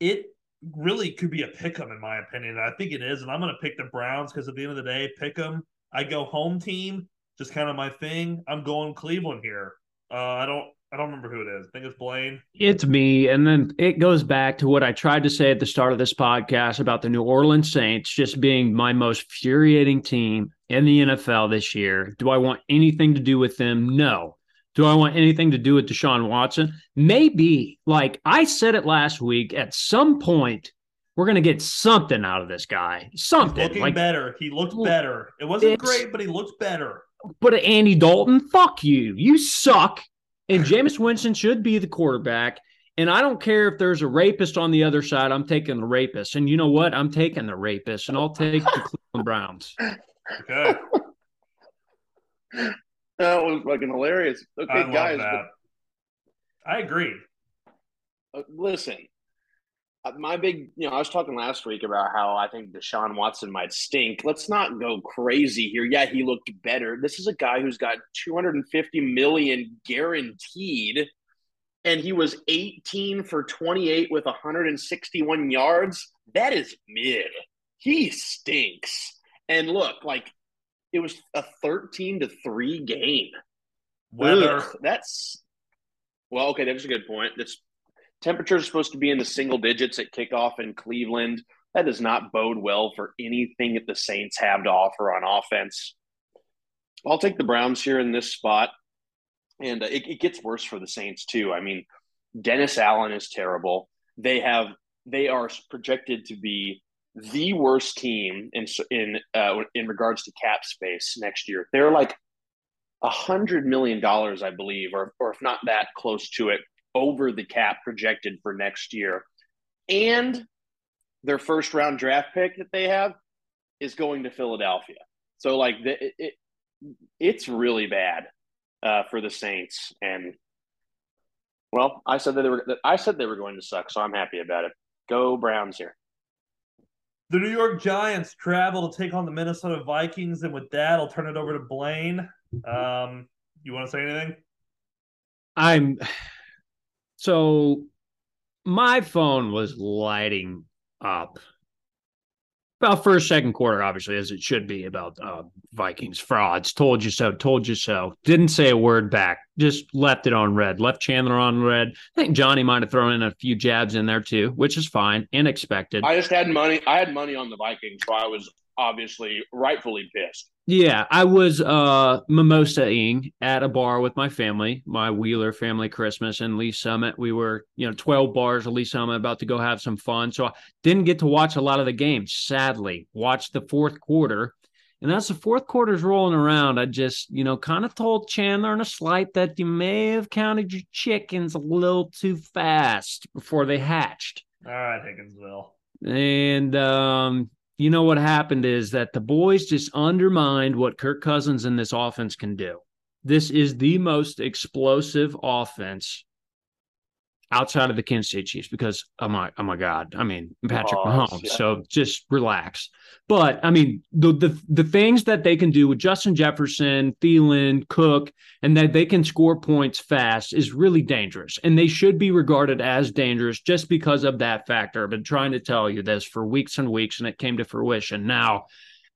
Speaker 1: It really could be a pick 'em in my opinion. I think it is, and I'm going to pick the Browns because at the end of the day, pick 'em. I go home team, just kind of my thing. I'm going Cleveland here. Uh, I don't, I don't remember who it is. I think it's Blaine.
Speaker 2: It's me. And then it goes back to what I tried to say at the start of this podcast about the New Orleans Saints just being my most infuriating team in the NFL this year. Do I want anything to do with them? No. Do I want anything to do with Deshaun Watson? Maybe. Like I said it last week, at some point, we're going to get something out of this guy.
Speaker 1: He's
Speaker 2: Something.
Speaker 1: looking
Speaker 2: Like,
Speaker 1: better. He looked better. It wasn't great, but he looked better.
Speaker 2: but Andy Dalton, fuck you. You suck. And Jameis Winston should be the quarterback. And I don't care if there's a rapist on the other side. I'm taking the rapist. And you know what? I'm taking the rapist, and I'll take the Cleveland Browns.
Speaker 1: Okay.
Speaker 3: That was fucking hilarious.
Speaker 1: I
Speaker 3: Okay,
Speaker 1: love
Speaker 3: guys,
Speaker 1: that. I agree.
Speaker 3: Uh, listen, Uh, my big, you know, I was talking last week about how I think Deshaun Watson might stink. Let's not go crazy here. Yeah, he looked better. This is a guy who's got 250 million guaranteed, and he was 18 for 28 with 161 yards. That is mid. he stinks. And look, like it was a 13 to 3 game.
Speaker 1: Weather.
Speaker 3: Ugh, that's well, okay, that's a good point. This temperatures are supposed to be in the single digits at kickoff in Cleveland. That does not bode well for anything that the Saints have to offer on offense. I'll take the Browns here in this spot. And uh, it, it gets worse for the Saints, too. I mean, Dennis Allen is terrible. They have they are projected to be the worst team in in uh, in regards to cap space next year. They're like a hundred million dollars, I believe, or or if not that close to it, over the cap projected for next year, and their first round draft pick that they have is going to Philadelphia. So like the, it, it it's really bad uh, for the Saints, and well, I said that they were I said they were going to suck, so I'm happy about it. Go Browns here.
Speaker 1: The New York Giants travel to take on the Minnesota Vikings, and with that, I'll turn it over to Blaine. Um, you want to say anything?
Speaker 2: I'm so my phone was lighting up about first, second quarter, obviously, as it should be about uh, Vikings frauds. Told you so. Told you so. Didn't say a word back. Just left it on red. Left Chandler on red. I think Johnny might have thrown in a few jabs in there too, which is fine and expected.
Speaker 3: I just had money. I had money on the Vikings, so I was obviously rightfully pissed.
Speaker 2: Yeah, I was uh mimosa-ing at a bar with my family, my Wheeler family Christmas in Lee Summit. We were, you know, 12 bars of Lee Summit about to go have some fun. So I didn't get to watch a lot of the games, sadly. Watched the fourth quarter. And as the fourth quarter's rolling around, I just, you know, kind of told Chandler in a slight that you may have counted your chickens a little too fast before they hatched.
Speaker 1: All right, Higginsville.
Speaker 2: And um, you know what happened is that the boys just undermined what Kirk Cousins and this offense can do. This is the most explosive offense outside of the Kansas City Chiefs because oh my oh my god, I mean Patrick oh, Mahomes. Yeah. So just relax. But I mean the the the things that they can do with Justin Jefferson, Thielen, Cook, and that they can score points fast is really dangerous, and they should be regarded as dangerous just because of that factor. I've been trying to tell you this for weeks and weeks, and it came to fruition. Now.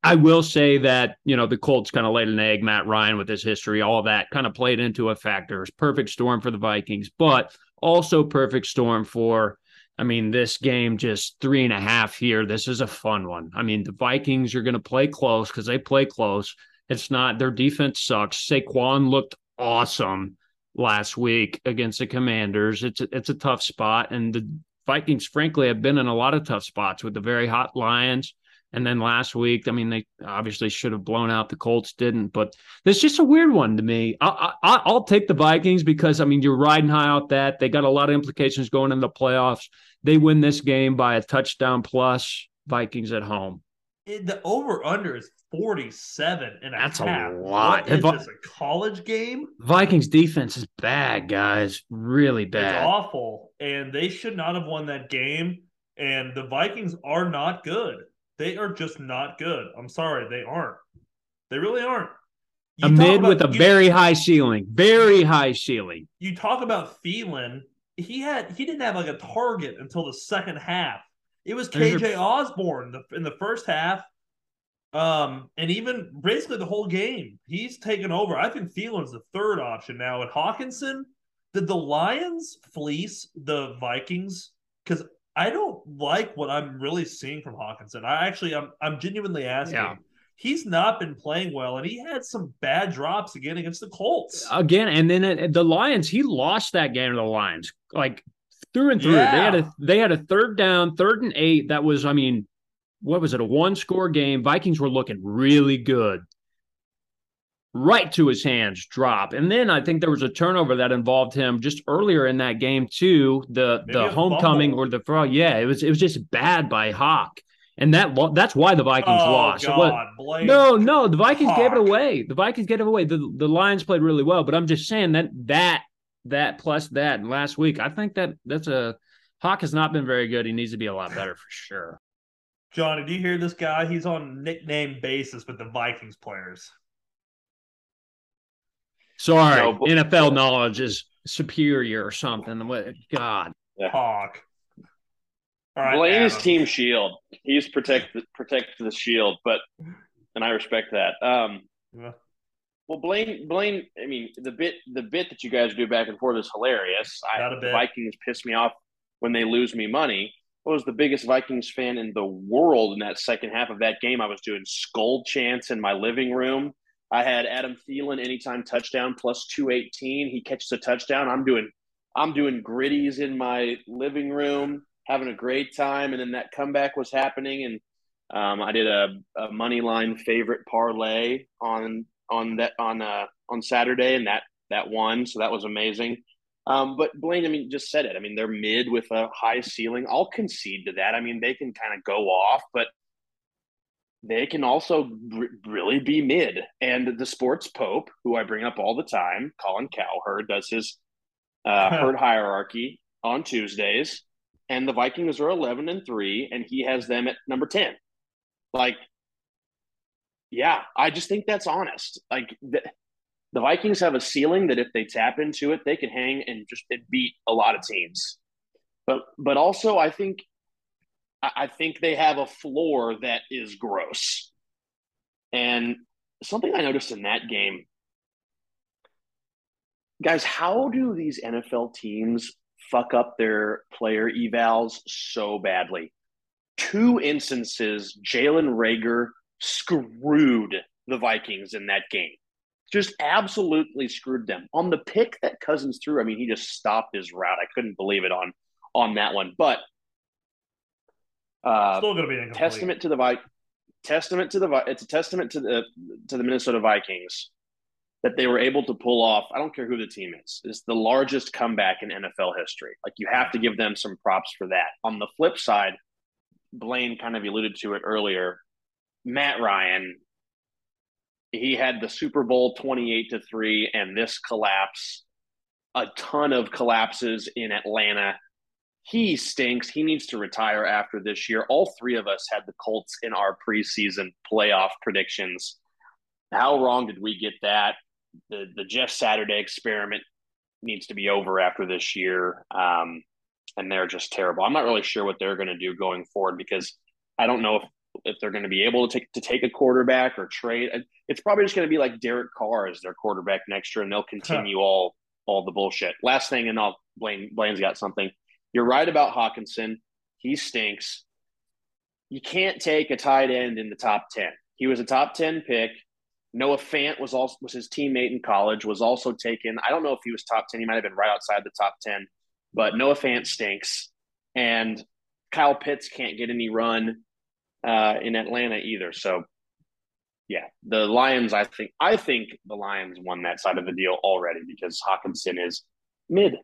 Speaker 2: I will say that, you know, the Colts kind of laid an egg, Matt Ryan with his history, all that kind of played into a factor. It's perfect storm for the Vikings. But also perfect storm for I mean, this game just three and a half here. This is a fun one. I mean, the Vikings are going to play close because they play close. It's not their defense sucks. Saquon looked awesome last week against the Commanders. It's a, it's a tough spot, and the Vikings, frankly, have been in a lot of tough spots with the very hot Lions. And then last week, I mean, they obviously should have blown out the Colts, didn't. But is just a weird one to me. I, I, I'll take the Vikings because I mean, you're riding high out that they got a lot of implications going in the playoffs. They win this game by a touchdown plus. Vikings at home.
Speaker 1: It, the over under is 47 and a
Speaker 2: That's
Speaker 1: half.
Speaker 2: a lot.
Speaker 1: What is this a college game?
Speaker 2: Vikings defense is bad, guys. Really bad.
Speaker 1: It's awful. And they should not have won that game. And the Vikings are not good. They are just not good. I'm sorry, they aren't. They really aren't.
Speaker 2: You a mid about, with a you, very high ceiling, very high ceiling.
Speaker 1: You talk about Thielen. He had he didn't have like a target until the second half. It was KJ Osborn in the first half, um, and even basically the whole game. He's taken over. I think Thielen's the third option now. At Hockenson, did the Lions fleece the Vikings? Because I don't like what I'm really seeing from Hockenson. I actually, I'm, I'm genuinely asking. Yeah. He's not been playing well, and he had some bad drops again against the Colts.
Speaker 2: Again, and then the Lions, he lost that game to the Lions, like through and through. Yeah. They had a they had a third down, third and eight. That was, I mean, what was it? A one score game. Vikings were looking really good right to his hands drop. And then I think there was a turnover that involved him just earlier in that game too. The Maybe the homecoming or the frog. Yeah, it was it was just bad by Hawk. And that that's why the Vikings
Speaker 1: oh,
Speaker 2: lost.
Speaker 1: God,
Speaker 2: no, no, the Vikings Hawk. gave it away. The Vikings gave it away. The the Lions played really well, but I'm just saying that that that plus that and last week, I think that that's a Hawk has not been very good. He needs to be a lot better for sure.
Speaker 1: Johnny, do you hear this guy? He's on nickname basis with the Vikings players.
Speaker 2: Sorry, no, but, NFL knowledge is superior or something. What God?
Speaker 1: Hawk. All right,
Speaker 3: Blaine is Team Shield. He's protect protect the shield, but and I respect that. Um,
Speaker 1: Yeah.
Speaker 3: well, Blaine, Blaine. I mean, the bit the bit that you guys do back and forth is hilarious. I,
Speaker 1: Not a
Speaker 3: the
Speaker 1: bit.
Speaker 3: Vikings piss me off when they lose me money. I was the biggest Vikings fan in the world in that second half of that game. I was doing Skol chants in my living room. I had Adam Thielen anytime touchdown plus two eighteen. He catches a touchdown. I'm doing I'm doing griddies in my living room, having a great time. And then that comeback was happening, and um, I did a, a money line favorite parlay on on that on uh, on Saturday, and that that won. So that was amazing. Um, but Blaine, I mean, just said it. I mean, they're mid with a high ceiling. I'll concede to that. I mean, they can kind of go off, but they can also r- really be mid. And the sports pope, who I bring up all the time, Colin Cowherd, does his uh, herd hierarchy on Tuesdays, and the Vikings are eleven and three, and he has them at number ten. Like, yeah, I just think that's honest. Like the, the Vikings have a ceiling that if they tap into it, they can hang and just beat a lot of teams. But but also, I think I think they have a floor that is gross. And something I noticed in that game, guys, how do these NFL teams fuck up their player evals so badly? Two instances, Jalen Reagor screwed the Vikings in that game. Just absolutely screwed them. On the pick that Cousins threw, I mean, he just stopped his route. I couldn't believe it on on that one. But uh,
Speaker 1: Still going to be incomplete.
Speaker 3: testament to the Vi- testament to the Vi- it's a testament to the to the Minnesota Vikings that they were able to pull off. I don't care who the team is. It's the largest comeback in NFL history. Like you have to give them some props for that. On the flip side, Blaine kind of alluded to it earlier. Matt Ryan, he had the Super Bowl 28 to 3 and this collapse, a ton of collapses in Atlanta. He stinks. He needs to retire after this year. All three of us had the Colts in our preseason playoff predictions. How wrong did we get that? The the Jeff Saturday experiment needs to be over after this year. Um, and they're just terrible. I'm not really sure what they're going to do going forward because I don't know if if they're going to be able to take to take a quarterback or trade. It's probably just going to be like Derek Carr as their quarterback next year, and they'll continue all all the bullshit. Last thing, and I'll Blaine Blaine's got something. You're right about Hockenson. He stinks. You can't take a tight end in the top ten. He was a top ten pick. Noah Fant was also was his teammate in college. Was also taken. I don't know if he was top ten. He might have been right outside the top ten. But Noah Fant stinks, and Kyle Pitts can't get any run uh, in Atlanta either. So, yeah, the Lions. I think I think the Lions won that side of the deal already because Hockenson is mid.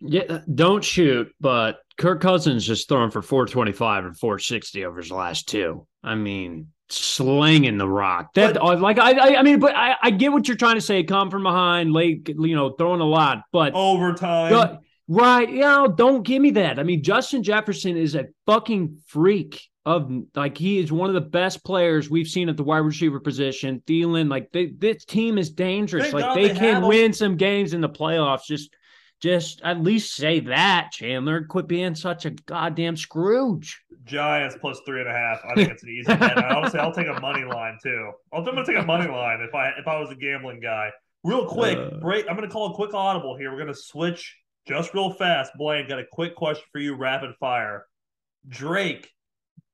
Speaker 2: Yeah, uh, don't shoot, but Kirk Cousins just throwing for 425 and 460 over his last two. I mean, slinging the rock. That
Speaker 1: But- uh,
Speaker 2: like I, I I mean, but I, I get what you're trying to say. Come from behind, late, you know, throwing a lot, but
Speaker 1: Overtime.
Speaker 2: but- right, you know, don't give me that. I mean, Justin Jefferson is a fucking freak of like he is one of the best players we've seen at the wide receiver position. Thielen, like they, this team is dangerous.
Speaker 1: Thank
Speaker 2: like
Speaker 1: God
Speaker 2: they,
Speaker 1: they
Speaker 2: can win some games in the playoffs. Just just at least say that, Chandler. Quit being such a goddamn Scrooge.
Speaker 1: Giants plus three and a half. I think it's an easy bet. And Obviously, I'll take a money line too. I'll, I'm to take a money line if I if I was a gambling guy. Real quick,
Speaker 2: Uh.
Speaker 1: break. I'm going to call a quick audible here. We're going to switch just real fast. Blaine, got a quick question for you, rapid fire. Drake,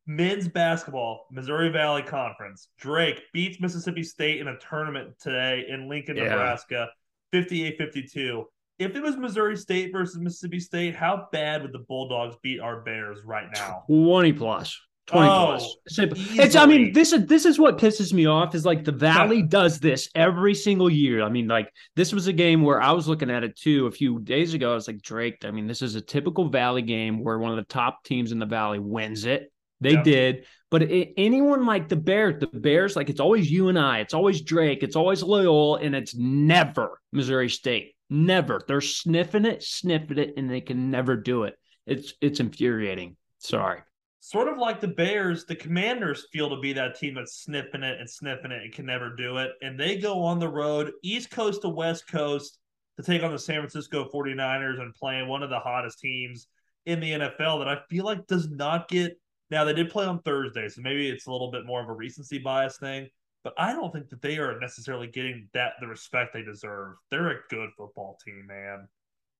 Speaker 1: men's basketball, Missouri Valley Conference. Drake beats Mississippi State in a tournament today in Lincoln,
Speaker 2: Yeah.
Speaker 1: Nebraska, 58-52. If it was Missouri State versus Mississippi State, how bad would the Bulldogs beat our Bears right now?
Speaker 2: 20 plus. 20
Speaker 1: Oh,
Speaker 2: plus. Simple. It's I mean, this is this is what pisses me off is like the Valley does this every single year. I mean, like this was a game where I was looking at it too a few days ago. I was like, Drake, I mean, this is a typical Valley game where one of the top teams in the Valley wins it. They did. But it, anyone like the Bears, the Bears, like it's always you and I, it's always Drake, it's always Loyola, and it's never Missouri State. Never. They're sniffing it, sniffing it, and they can never do it. It's it's infuriating. Sorry.
Speaker 1: sort of like the Bears, the Commanders feel to be that team that's sniffing it and sniffing it and can never do it. And they go on the road, East Coast to West Coast, to take on the San Francisco 49ers and playing one of the hottest teams in the NFL that I feel like does not get. Now they did play on Thursday, so maybe it's a little bit more of a recency bias thing. But I don't think that they are necessarily getting that the respect they deserve. They're a good football team, man.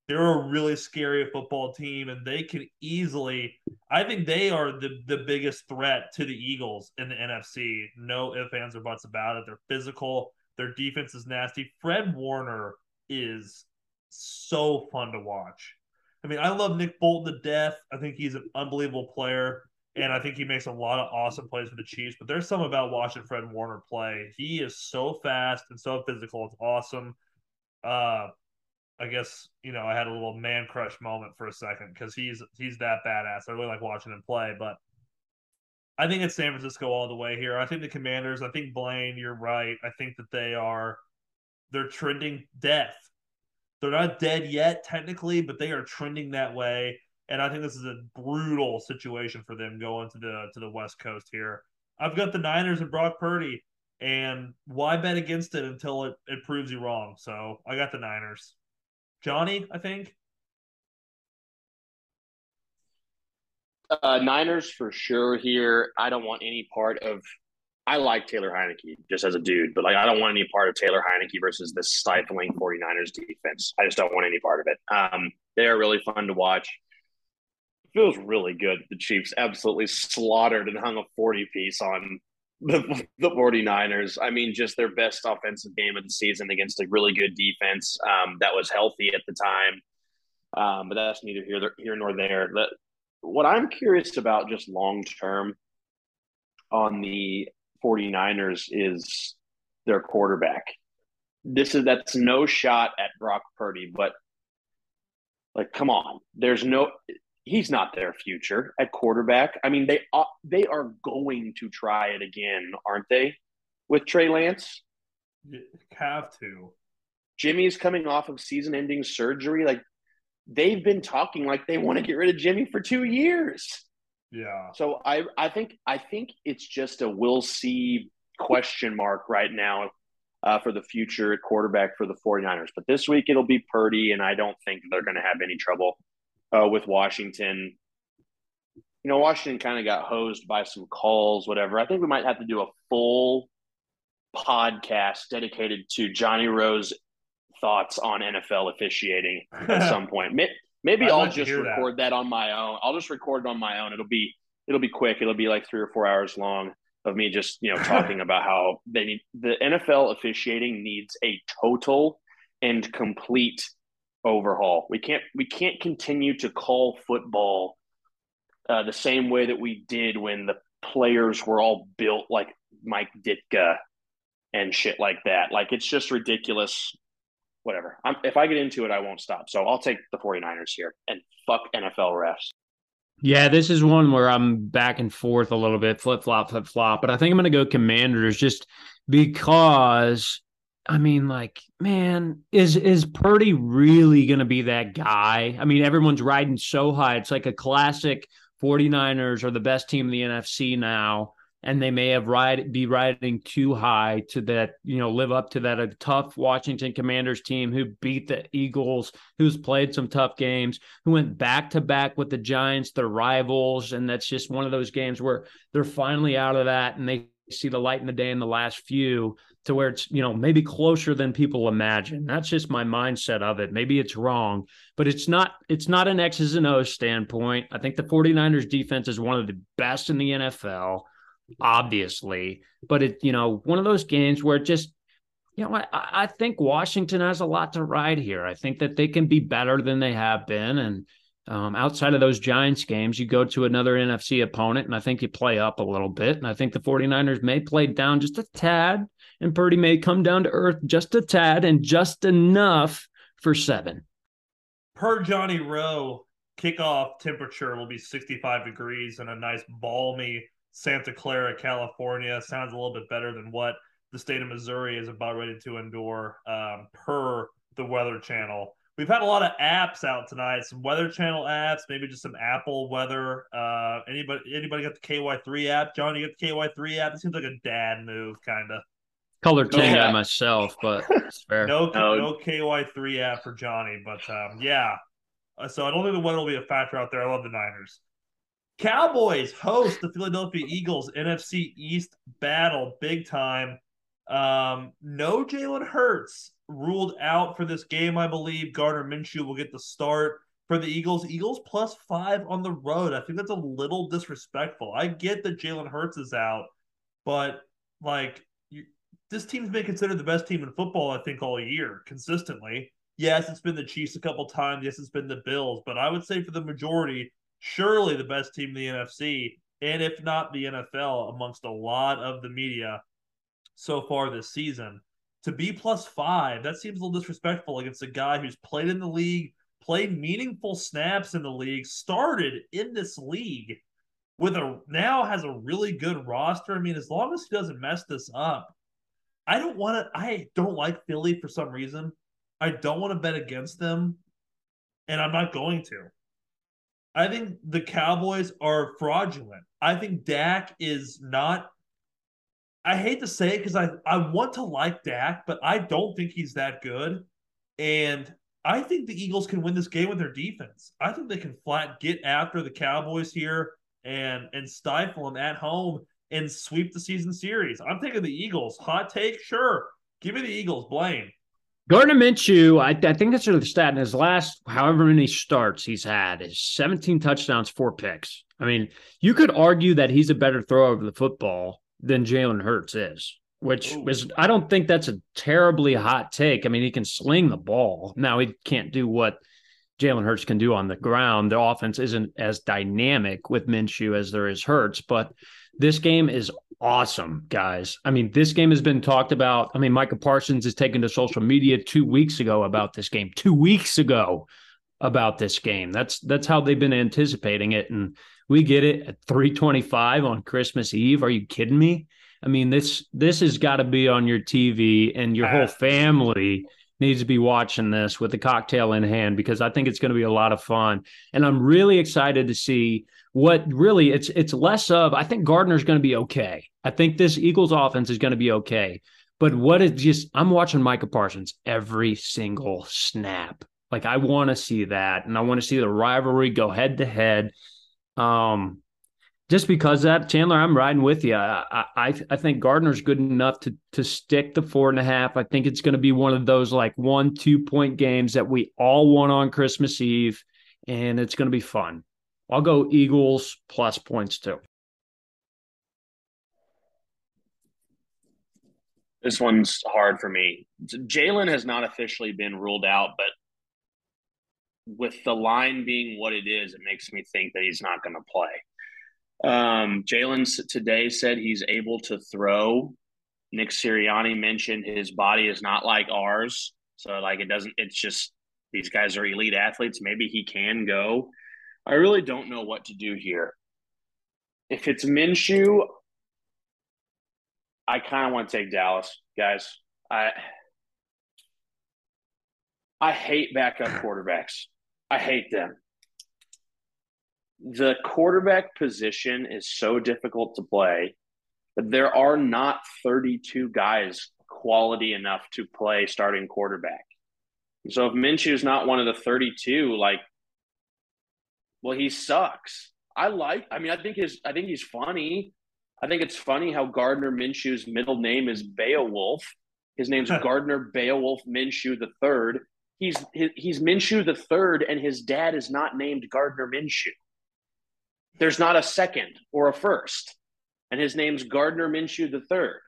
Speaker 1: They're a really scary football team, and they can easily. I think they are the the biggest threat to the Eagles in the NFC. No ifs, ands, or buts about it. They're physical. Their defense is nasty. Fred Warner is so fun to watch. I mean, I love Nick Bolton to death. I think he's an unbelievable player, and I think he makes a lot of awesome plays for the Chiefs. But there's some about watching Fred Warner play. He is so fast and so physical. It's awesome. Uh, I guess you know I had a little man crush moment for a second because he's he's that badass. I really like watching him play, but I think it's San Francisco all the way here. I think the Commanders. I think Blaine. You're right. I think that they are they're trending death. They're not dead yet technically, but they are trending that way. And I think this is a brutal situation for them going to the to the West Coast here. I've got the Niners and Brock Purdy, and why bet against it until it, it proves you wrong? So I got the Niners. Johnny, I think.
Speaker 3: Uh, Niners for sure here. I don't want any part of. I like Taylor Heinicke just as a dude, but like I don't want any part of Taylor Heinicke versus this stifling 49ers defense. I just don't want any part of it. Um, they are really fun to watch. Feels really good. The Chiefs absolutely slaughtered and hung a 40 piece on the, the 49ers. I mean, just their best offensive game of the season against a really good defense um, that was healthy at the time. Um, but that's neither here, here nor there. What I'm curious about just long term on the 49ers is their quarterback. This is that's no shot at Brock Purdy, but like come on. There's no he's not their future at quarterback. I mean, they uh, they are going to try it again, aren't they? With Trey Lance,
Speaker 1: you have to.
Speaker 3: Jimmy's coming off of season-ending surgery. Like they've been talking like they want to get rid of Jimmy for two years.
Speaker 1: Yeah.
Speaker 3: So I I think I think it's just a we'll see question mark right now uh, for the future at quarterback for the 49ers. But this week it'll be Purdy, and I don't think they're going to have any trouble uh, with Washington. You know, Washington kind of got hosed by some calls, whatever. I think we might have to do a full podcast dedicated to Johnny Rose thoughts on NFL officiating at some point. Maybe I'll just record that. that on my own. I'll just record it on my own. It'll be it'll be quick. It'll be like three or four hours long of me just you know talking about how they need the NFL officiating needs a total and complete overhaul. We can't we can't continue to call football uh, the same way that we did when the players were all built like Mike Ditka and shit like that. Like it's just ridiculous whatever. I'm, if I get into it, I won't stop. So I'll take the 49ers here and fuck NFL refs.
Speaker 2: Yeah, this is one where I'm back and forth a little bit, flip flop, flip flop. But I think I'm going to go Commanders just because. I mean, like, man, is is Purdy really going to be that guy? I mean, everyone's riding so high. It's like a classic 49ers are the best team in the NFC now and they may have ride be riding too high to that, you know, live up to that a tough Washington Commanders team who beat the Eagles, who's played some tough games, who went back to back with the Giants, their rivals, and that's just one of those games where they're finally out of that and they see the light in the day in the last few to where it's you know maybe closer than people imagine that's just my mindset of it maybe it's wrong but it's not it's not an x's and o's standpoint i think the 49ers defense is one of the best in the nfl obviously. But it, you know, one of those games where it just, you know, I, I think Washington has a lot to ride here. I think that they can be better than they have been. And um, outside of those Giants games, you go to another NFC opponent, and I think you play up a little bit. And I think the 49ers may play down just a tad, and Purdy may come down to earth just a tad and just enough for seven.
Speaker 1: Per Johnny Rowe, kickoff temperature will be 65 degrees and a nice balmy Santa Clara, California. Sounds a little bit better than what the state of Missouri is about ready to endure um, per the Weather Channel. We've had a lot of apps out tonight, some Weather Channel apps, maybe just some Apple Weather. Uh, anybody anybody got the KY3 app? John, you got the KY3 app? It seems like a dad move, kind of.
Speaker 2: KOLR 10 guy myself, but it's fair.
Speaker 1: No, no, no KY3 app for Johnny, but um, yeah, Uh, so I don't think the weather will be a factor out there. I love the Niners. Cowboys host the Philadelphia Eagles NFC East battle big time. Um, no Jalen Hurts ruled out for this game, I believe. Gardner Minshew will get the start for the Eagles. Eagles plus five on the road. I think that's a little disrespectful. I get that Jalen Hurts is out, but like you, this team's been considered the best team in football, I think, all year consistently. Yes, it's been the Chiefs a couple times. Yes, it's been the Bills, but I would say for the majority, surely the best team in the NFC, and if not the NFL, amongst a lot of the media so far this season. To be plus five, that seems a little disrespectful against a guy who's played in the league, played meaningful snaps in the league, started in this league with a now has a really good roster. I mean, as long as he doesn't mess this up, I don't want to. I don't like Philly for some reason. I don't want to bet against them, and I'm not going to. I think the Cowboys are fraudulent. I think Dak is not I hate to say it because I, I want to like Dak, but I don't think he's that good. And I think the Eagles can win this game with their defense. I think they can flat get after the Cowboys here and and stifle them at home and sweep the season series. I'm taking the Eagles. Hot take, sure. Give me the Eagles. Blaine.
Speaker 2: Gardner Minshew, I, I think that's sort of the stat in his last however many starts he's had is 17 touchdowns, four picks. I mean, you could argue that he's a better thrower of the football than Jalen Hurts is, which Ooh. is I don't think that's a terribly hot take. I mean, he can sling the ball. Now he can't do what Jalen Hurts can do on the ground. The offense isn't as dynamic with Minshew as there is Hurts, but this game is awesome, guys. I mean, this game has been talked about. I mean, Micah Parsons has taken to social media two weeks ago about this game. Two weeks ago about this game. That's that's how they've been anticipating it. And we get it at 325 on Christmas Eve. Are you kidding me? I mean, this this has got to be on your TV and your whole family needs to be watching this with a cocktail in hand because I think it's going to be a lot of fun. And I'm really excited to see what really it's it's less of I think Gardner's going to be okay. I think this Eagles offense is going to be okay. But what is just I'm watching Micah Parsons every single snap. Like I want to see that and I want to see the rivalry go head to head. Um, just because that Chandler, I'm riding with you. I, I I think Gardner's good enough to to stick the four and a half. I think it's going to be one of those like one two point games that we all want on Christmas Eve, and it's going to be fun. I'll go Eagles plus points too.
Speaker 3: This one's hard for me. Jalen has not officially been ruled out, but with the line being what it is, it makes me think that he's not going to play. Um, Jalen today said he's able to throw. Nick Sirianni mentioned his body is not like ours. So, like, it doesn't, it's just these guys are elite athletes. Maybe he can go. I really don't know what to do here. If it's Minshew, I kind of want to take Dallas, guys. I I hate backup quarterbacks. I hate them. The quarterback position is so difficult to play that there are not 32 guys quality enough to play starting quarterback. So if Minshew is not one of the 32, like, well, he sucks. I like. I mean, I think his. I think he's funny. I think it's funny how Gardner Minshew's middle name is Beowulf. His name's Gardner Beowulf Minshew the third, he's he's Minshew the third, and his dad is not named Gardner Minshew. There's not a second or a first, and his name's Gardner Minshew the third.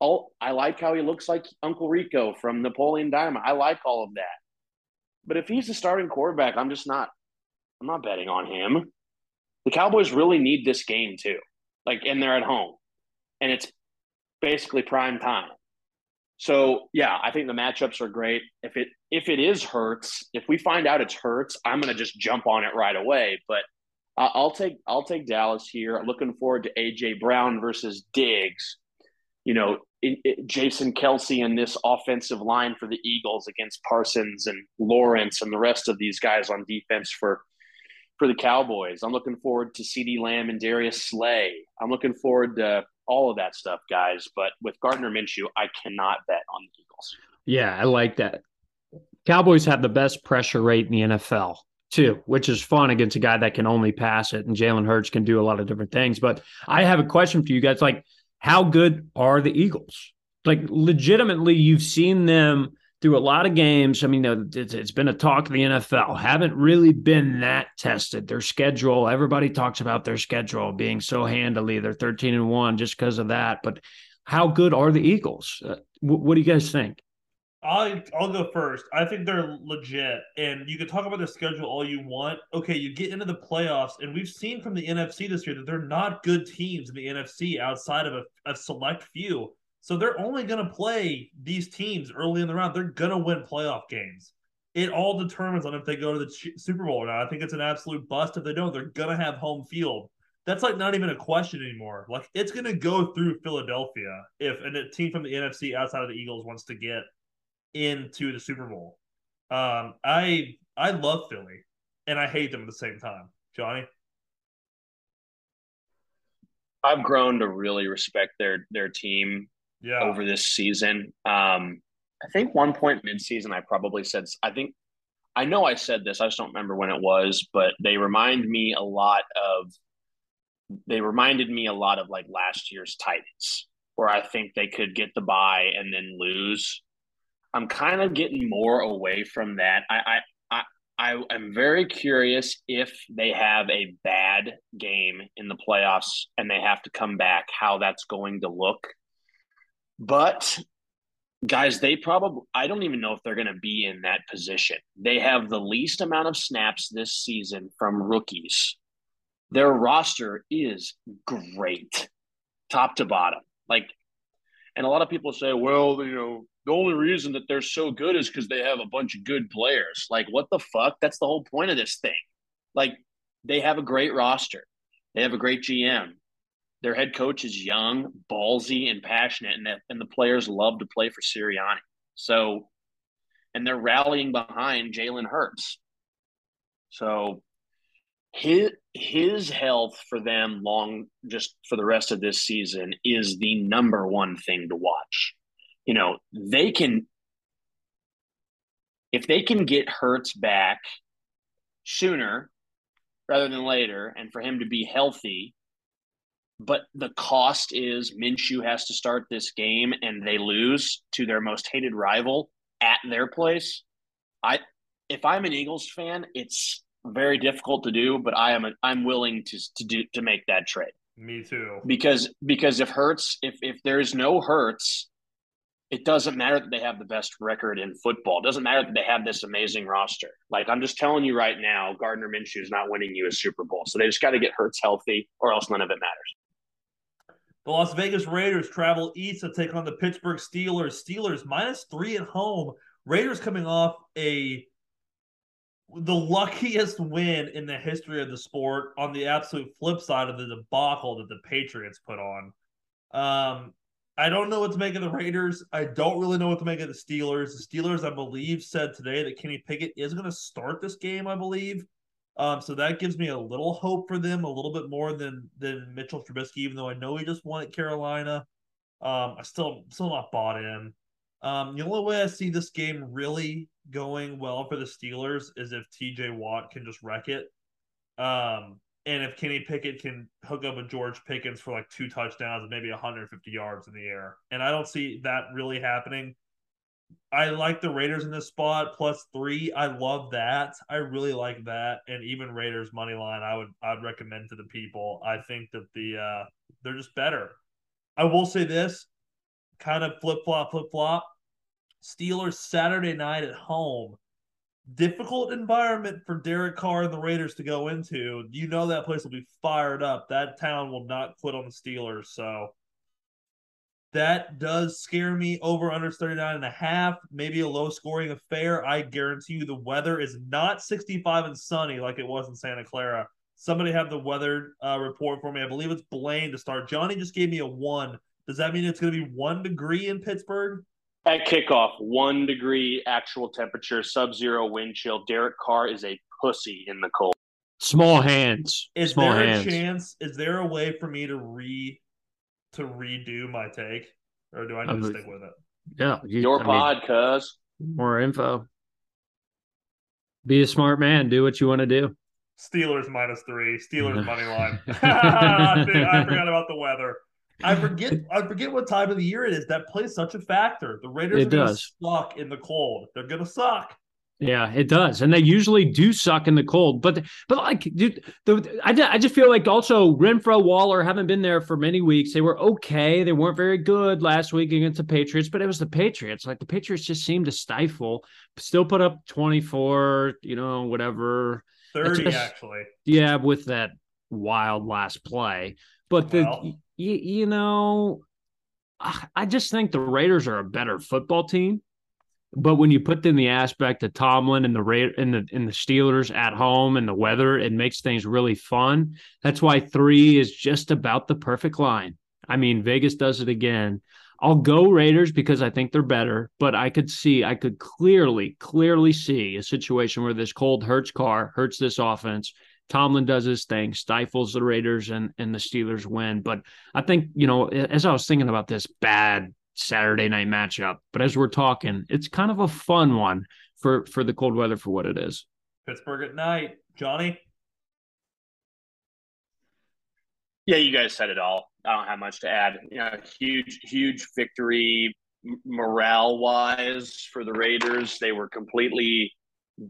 Speaker 3: All I like how he looks like Uncle Rico from Napoleon Dynamite. I like all of that, but if he's the starting quarterback, I'm just not. I'm not betting on him. The Cowboys really need this game too, like, and they're at home, and it's basically prime time. So yeah, I think the matchups are great. If it if it is Hurts, if we find out it's Hurts, I'm gonna just jump on it right away. But I'll take I'll take Dallas here. Looking forward to AJ Brown versus Diggs. You know, Jason Kelce and this offensive line for the Eagles against Parsons and Lawrence and the rest of these guys on defense for for the Cowboys. I'm looking forward to CeeDee Lamb and Darius Slay. I'm looking forward to all of that stuff, guys. But with Gardner Minshew, I cannot bet on the Eagles.
Speaker 2: Yeah, I like that. Cowboys have the best pressure rate in the NFL. too, which is fun against a guy that can only pass it. And Jalen Hurts can do a lot of different things. But I have a question for you guys. Like, how good are the Eagles? Like, legitimately, you've seen them through a lot of games. I mean, it's been a talk of the NFL, haven't really been that tested. Their schedule, everybody talks about their schedule being so handily. They're 13 and 1 just because of that. But how good are the Eagles? Uh, what do you guys think?
Speaker 1: I'll I'll go first. I think they're legit, and you can talk about their schedule all you want. Okay, you get into the playoffs, and we've seen from the NFC this year that they're not good teams in the NFC outside of a, a select few. So they're only going to play these teams early in the round. They're going to win playoff games. It all determines on if they go to the Super Bowl or not. I think it's an absolute bust if they don't. They're going to have home field. That's like not even a question anymore. Like it's going to go through Philadelphia if a team from the NFC outside of the Eagles wants to get into the Super Bowl. Um, I I love Philly and I hate them at the same time. Johnny,
Speaker 3: I've grown to really respect their their team yeah. over this season. Um, I think one point midseason, I probably said, I think, I know I said this, I just don't remember when it was, but they remind me a lot of, they reminded me a lot of like last year's Titans, where I think they could get the buy and then lose. I'm kind of getting more away from that. I, I, I, I am very curious if they have a bad game in the playoffs and they have to come back, how that's going to look. But guys, they probably, I don't even know if they're going to be in that position. They have the least amount of snaps this season from rookies. Their roster is great, top to bottom. Like, and a lot of people say, well, you know, the only reason that they're so good is because they have a bunch of good players. Like, what the fuck? That's the whole point of this thing. Like, they have a great roster, they have a great GM, their head coach is young, ballsy, and passionate, and that, and the players love to play for Sirianni. So, and they're rallying behind Jalen Hurts. So, his his health for them long just for the rest of this season is the number one thing to watch. You know, they can if they can get Hurts back sooner rather than later, and for him to be healthy but the cost is Minshew has to start this game and they lose to their most hated rival at their place. I if I'm an Eagles fan, it's very difficult to do, but I am a, I'm willing to to do to make that trade.
Speaker 1: Me too.
Speaker 3: Because because if Hurts if if there's no Hurts, it doesn't matter that they have the best record in football. It doesn't matter that they have this amazing roster. Like I'm just telling you right now, Gardner Minshew is not winning you a Super Bowl. So they just got to get Hurts healthy, or else none of it matters.
Speaker 1: The Las Vegas Raiders travel east to take on the Pittsburgh Steelers. Steelers minus three at home. Raiders coming off a the luckiest win in the history of the sport on the absolute flip side of the debacle that the Patriots put on. Um, I don't know what to make of the Raiders. I don't really know what to make of the Steelers. The Steelers, I believe, said today that Kenny Pickett is going to start this game, I believe. Um, so that gives me a little hope for them, a little bit more than than Mitchell Trubisky, even though I know he just won at Carolina. Um, I still still not bought in. Um, the only way I see this game really going well for the Steelers is if TJ Watt can just wreck it. Um, and if Kenny Pickett can hook up with George Pickens for like two touchdowns and maybe 150 yards in the air. And I don't see that really happening. I like the Raiders in this spot plus three. I love that. I really like that, and even Raiders money line. I would I'd recommend to the people. I think that the uh, they're just better. I will say this, kind of flip flop flip flop. Steelers Saturday night at home. Difficult environment for Derek Carr and the Raiders to go into. You know that place will be fired up. That town will not quit on the Steelers. So that does scare me over under 39 and a half, maybe a low scoring affair. I guarantee you the weather is not 65 and sunny like it was in Santa Clara. Somebody have the weather uh, report for me. I believe it's Blaine to start. Johnny just gave me a one. Does that mean it's going to be one degree in Pittsburgh?
Speaker 3: At kickoff, one degree actual temperature, sub zero wind chill. Derek Carr is a pussy in the cold.
Speaker 2: Small hands.
Speaker 1: Is
Speaker 2: Small
Speaker 1: there
Speaker 2: hands.
Speaker 1: a chance? Is there a way for me to re to redo my take, or do I need to stick with it?
Speaker 2: Yeah,
Speaker 3: you, your I pod, mean, cuz
Speaker 2: more info. Be a smart man. Do what you want to do.
Speaker 1: Steelers minus three. Steelers money line. I forgot about the weather. I forget. I forget what time of the year it is. That plays such a factor. The Raiders
Speaker 2: It
Speaker 1: are going to
Speaker 2: does.
Speaker 1: suck in the cold. They're going to suck.
Speaker 2: Yeah, it does, and they usually do suck in the cold. But but like, dude, the, I I just feel like also Renfrow Waller haven't been there for many weeks. They were okay. They weren't very good last week against the Patriots, but it was the Patriots. Like the Patriots just seemed to stifle. Still put up twenty four. You know, whatever.
Speaker 1: Thirty
Speaker 2: just-
Speaker 1: actually.
Speaker 2: Yeah, with that wild last play. But the
Speaker 1: Well.
Speaker 2: y- you know, I I just think the Raiders are a better football team. But when you put in the aspect of Tomlin and the and the and the Steelers at home and the weather, it makes things really fun. That's why three is just about the perfect line. I mean, Vegas does it again. I'll go Raiders because I think they're better, but I could see, I could clearly, clearly see a situation where this cold hurts Carr, hurts this offense. Tomlin does his thing, stifles the Raiders, and and the Steelers win. But I think you know, as I was thinking about this bad Saturday night matchup, but as we're talking, it's kind of a fun one for for the cold weather for what it is.
Speaker 1: Pittsburgh at night. Johnny.
Speaker 3: Yeah, you guys said it all. I don't have much to add. You know, huge, huge victory morale wise for the Raiders. They were completely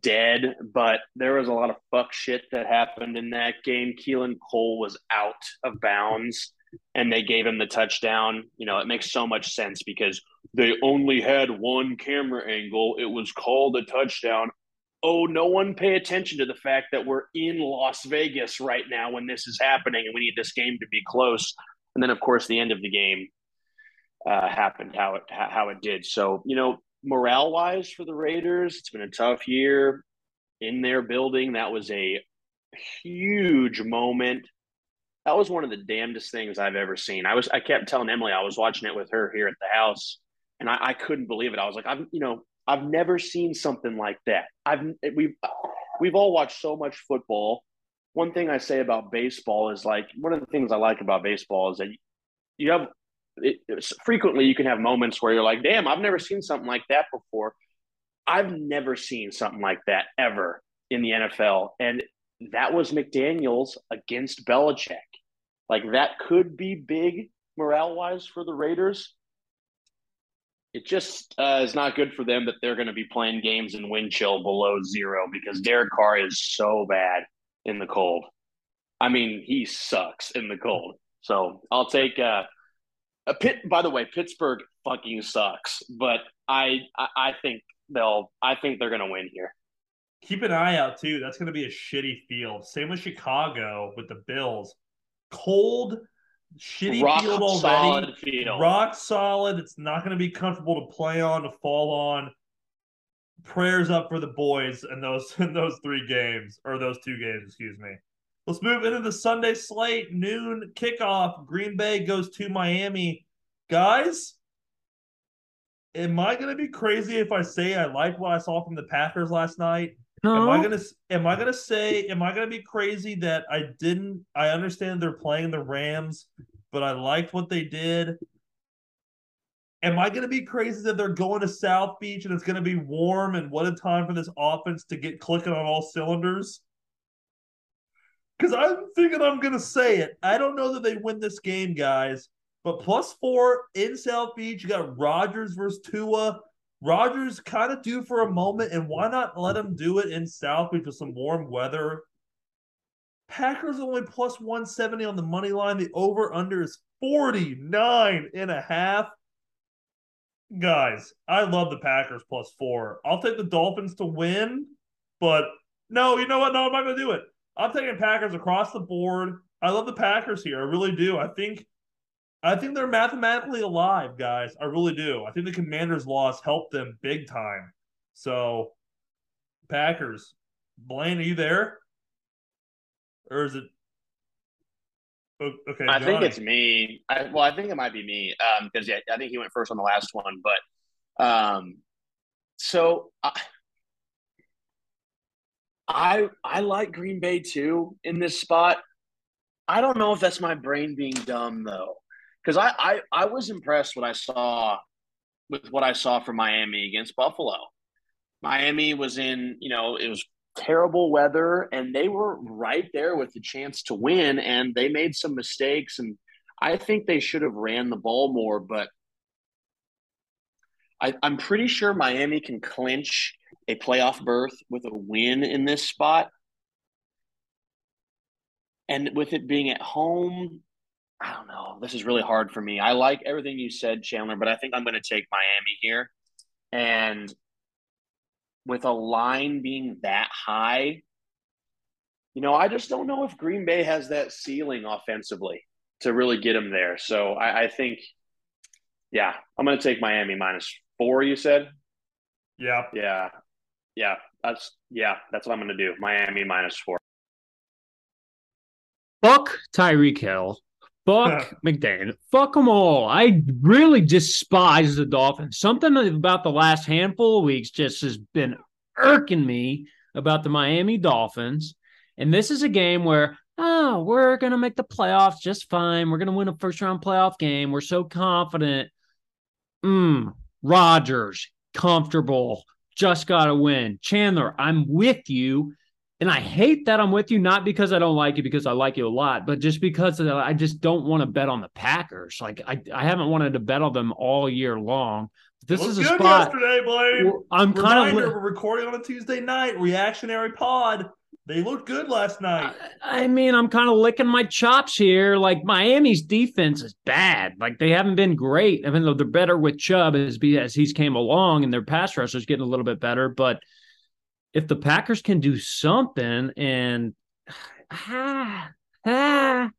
Speaker 3: dead, but there was a lot of fuck shit that happened in that game. Keelan Cole was out of bounds and they gave him the touchdown. You know, it makes so much sense because they only had one camera angle. It was called a touchdown. Oh, no one pay attention to the fact that we're in Las Vegas right now when this is happening and we need this game to be close. And then, of course, the end of the game uh, happened how it how it did. So, you know, morale wise for the Raiders, it's been a tough year in their building. That was a huge moment. That was one of the damnedest things I've ever seen. I was I kept telling Emily I was watching it with her here at the house, and I, I couldn't believe it. I was like, I've you know I've never seen something like that. I've we've we've all watched so much football. One thing I say about baseball is like one of the things I like about baseball is that you have it, frequently you can have moments where you're like, damn, I've never seen something like that before. I've never seen something like that ever in the NFL. And that was McDaniels against Belichick. Like that could be big morale wise for the Raiders. It just uh, is not good for them that they're going to be playing games in wind chill below zero because Derek Carr is so bad in the cold. I mean, he sucks in the cold. So I'll take uh, a pit. By the way, Pittsburgh fucking sucks, but I I, I think they'll. I think they're going to win here.
Speaker 1: Keep an eye out too. That's going to be a shitty field. Same with Chicago with the Bills. Cold, shitty
Speaker 3: Rock
Speaker 1: field already.
Speaker 3: solid field.
Speaker 1: Rock solid. It's not going to be comfortable to play on, to fall on. Prayers up for the boys in those in those three games or those two games. Excuse me. Let's move into the Sunday slate. Noon kickoff. Green Bay goes to Miami. Guys, am I going to be crazy if I say I like what I saw from the Packers last night? Am I gonna am I gonna say am I gonna be crazy that I didn't I understand they're playing the Rams, but I liked what they did. Am I gonna be crazy that they're going to South Beach and it's gonna be warm and what a time for this offense to get clicking on all cylinders? Because I'm thinking I'm gonna say it. I don't know that they win this game, guys. But plus four in South Beach, you got Rodgers versus Tua. Rodgers kind of due for a moment, and why not let him do it in South with some warm weather? Packers only plus 170 on the money line. The over under is 49 and a half. Guys, I love the Packers plus four. I'll take the Dolphins to win, but no, you know what? No, I'm not going to do it. I'm taking Packers across the board. I love the Packers here. I really do. I think I think they're mathematically alive, guys. I really do. I think the Commanders' loss helped them big time. So, Packers. Blaine, are you there? Or is it? Okay,
Speaker 3: I think it's me. I, well, I think it might be me because yeah, I think he went first on the last one. But um, so I, I I like Green Bay too in this spot. I don't know if that's my brain being dumb though, because I, I I was impressed what I saw with what I saw from Miami against Buffalo. Miami was in, you know, it was terrible weather, and they were right there with the chance to win, and they made some mistakes. And I think they should have ran the ball more, but I, I'm pretty sure Miami can clinch a playoff berth with a win in this spot. And with it being at home, I don't know. This is really hard for me. I like everything you said, Chandler, but I think I'm going to take Miami here. And with a line being that high, you know, I just don't know if Green Bay has that ceiling offensively to really get them there. So I, I think, yeah, I'm going to take Miami minus four. You said,
Speaker 1: Yeah.
Speaker 3: yeah, yeah. That's yeah. That's what I'm going to do. Miami minus four.
Speaker 2: Fuck Tyreek Hill. Fuck McDaniel. Fuck them all. I really despise the Dolphins. Something about the last handful of weeks just has been irking me about the Miami Dolphins. And this is a game where, oh, we're going to make the playoffs just fine. We're going to win a first round playoff game. We're so confident. Mm, Rodgers, comfortable, just got to win. Chandler, I'm with you. And I hate that I'm with you, not because I don't like you, because I like you a lot, but just because I just don't want to bet on the Packers. Like I, I haven't wanted to bet on them all year long. This is a
Speaker 1: good
Speaker 2: spot.
Speaker 1: yesterday, Blaine.
Speaker 2: I'm kind of.
Speaker 1: we're recording on a Tuesday night. Reactionary pod. They looked good last night.
Speaker 2: I mean, I'm kind of licking my chops here. Like Miami's defense is bad. Like they haven't been great, even though they're better with Chubb as as he's came along, and their pass rush is getting a little bit better. But if the Packers can do something, and ah, ah,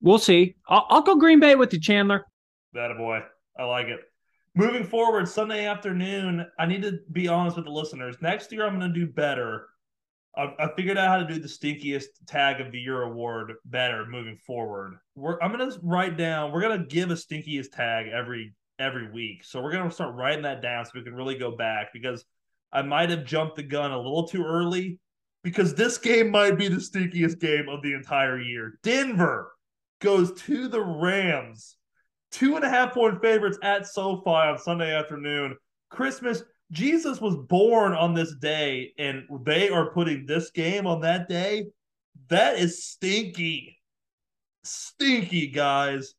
Speaker 2: we'll see. I'll, I'll go Green Bay with you, Chandler.
Speaker 1: That boy. I like it. Moving forward, Sunday afternoon, I need to be honest with the listeners. Next year, I'm going to do better. I, I figured out how to do the stinkiest tag of the year award better moving forward. We're, I'm going to write down. We're going to give a stinkiest tag every every week. So we're going to start writing that down so we can really go back because I might have jumped the gun a little too early because this game might be the stinkiest game of the entire year. Denver goes to the Rams two and a half point favorites at SoFi on Sunday afternoon. Christmas, Jesus was born on this day, and they are putting this game on that day. That is stinky. Stinky, guys.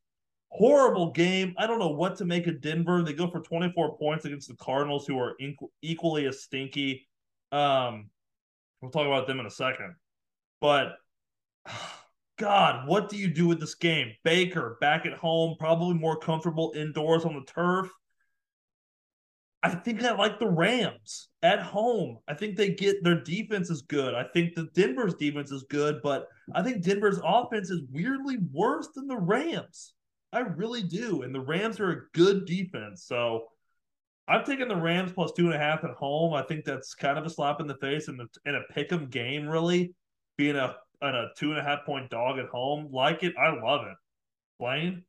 Speaker 1: Horrible game. I don't know what to make of Denver. They go for 24 points against the Cardinals, who are equally as stinky. Um, we'll talk about them in a second. But God, what do you do with this game? Baker back at home, probably more comfortable indoors on the turf. I think I like the Rams at home. I think they get their defense is good. I think the Denver's defense is good, but I think Denver's offense is weirdly worse than the Rams. I really do. And the Rams are a good defense. So I've taken the Rams plus two and a half at home. I think that's kind of a slap in the face in, the, in a pick 'em game, really, being a and a two and a half point dog at home. Like it. I love it. Blaine?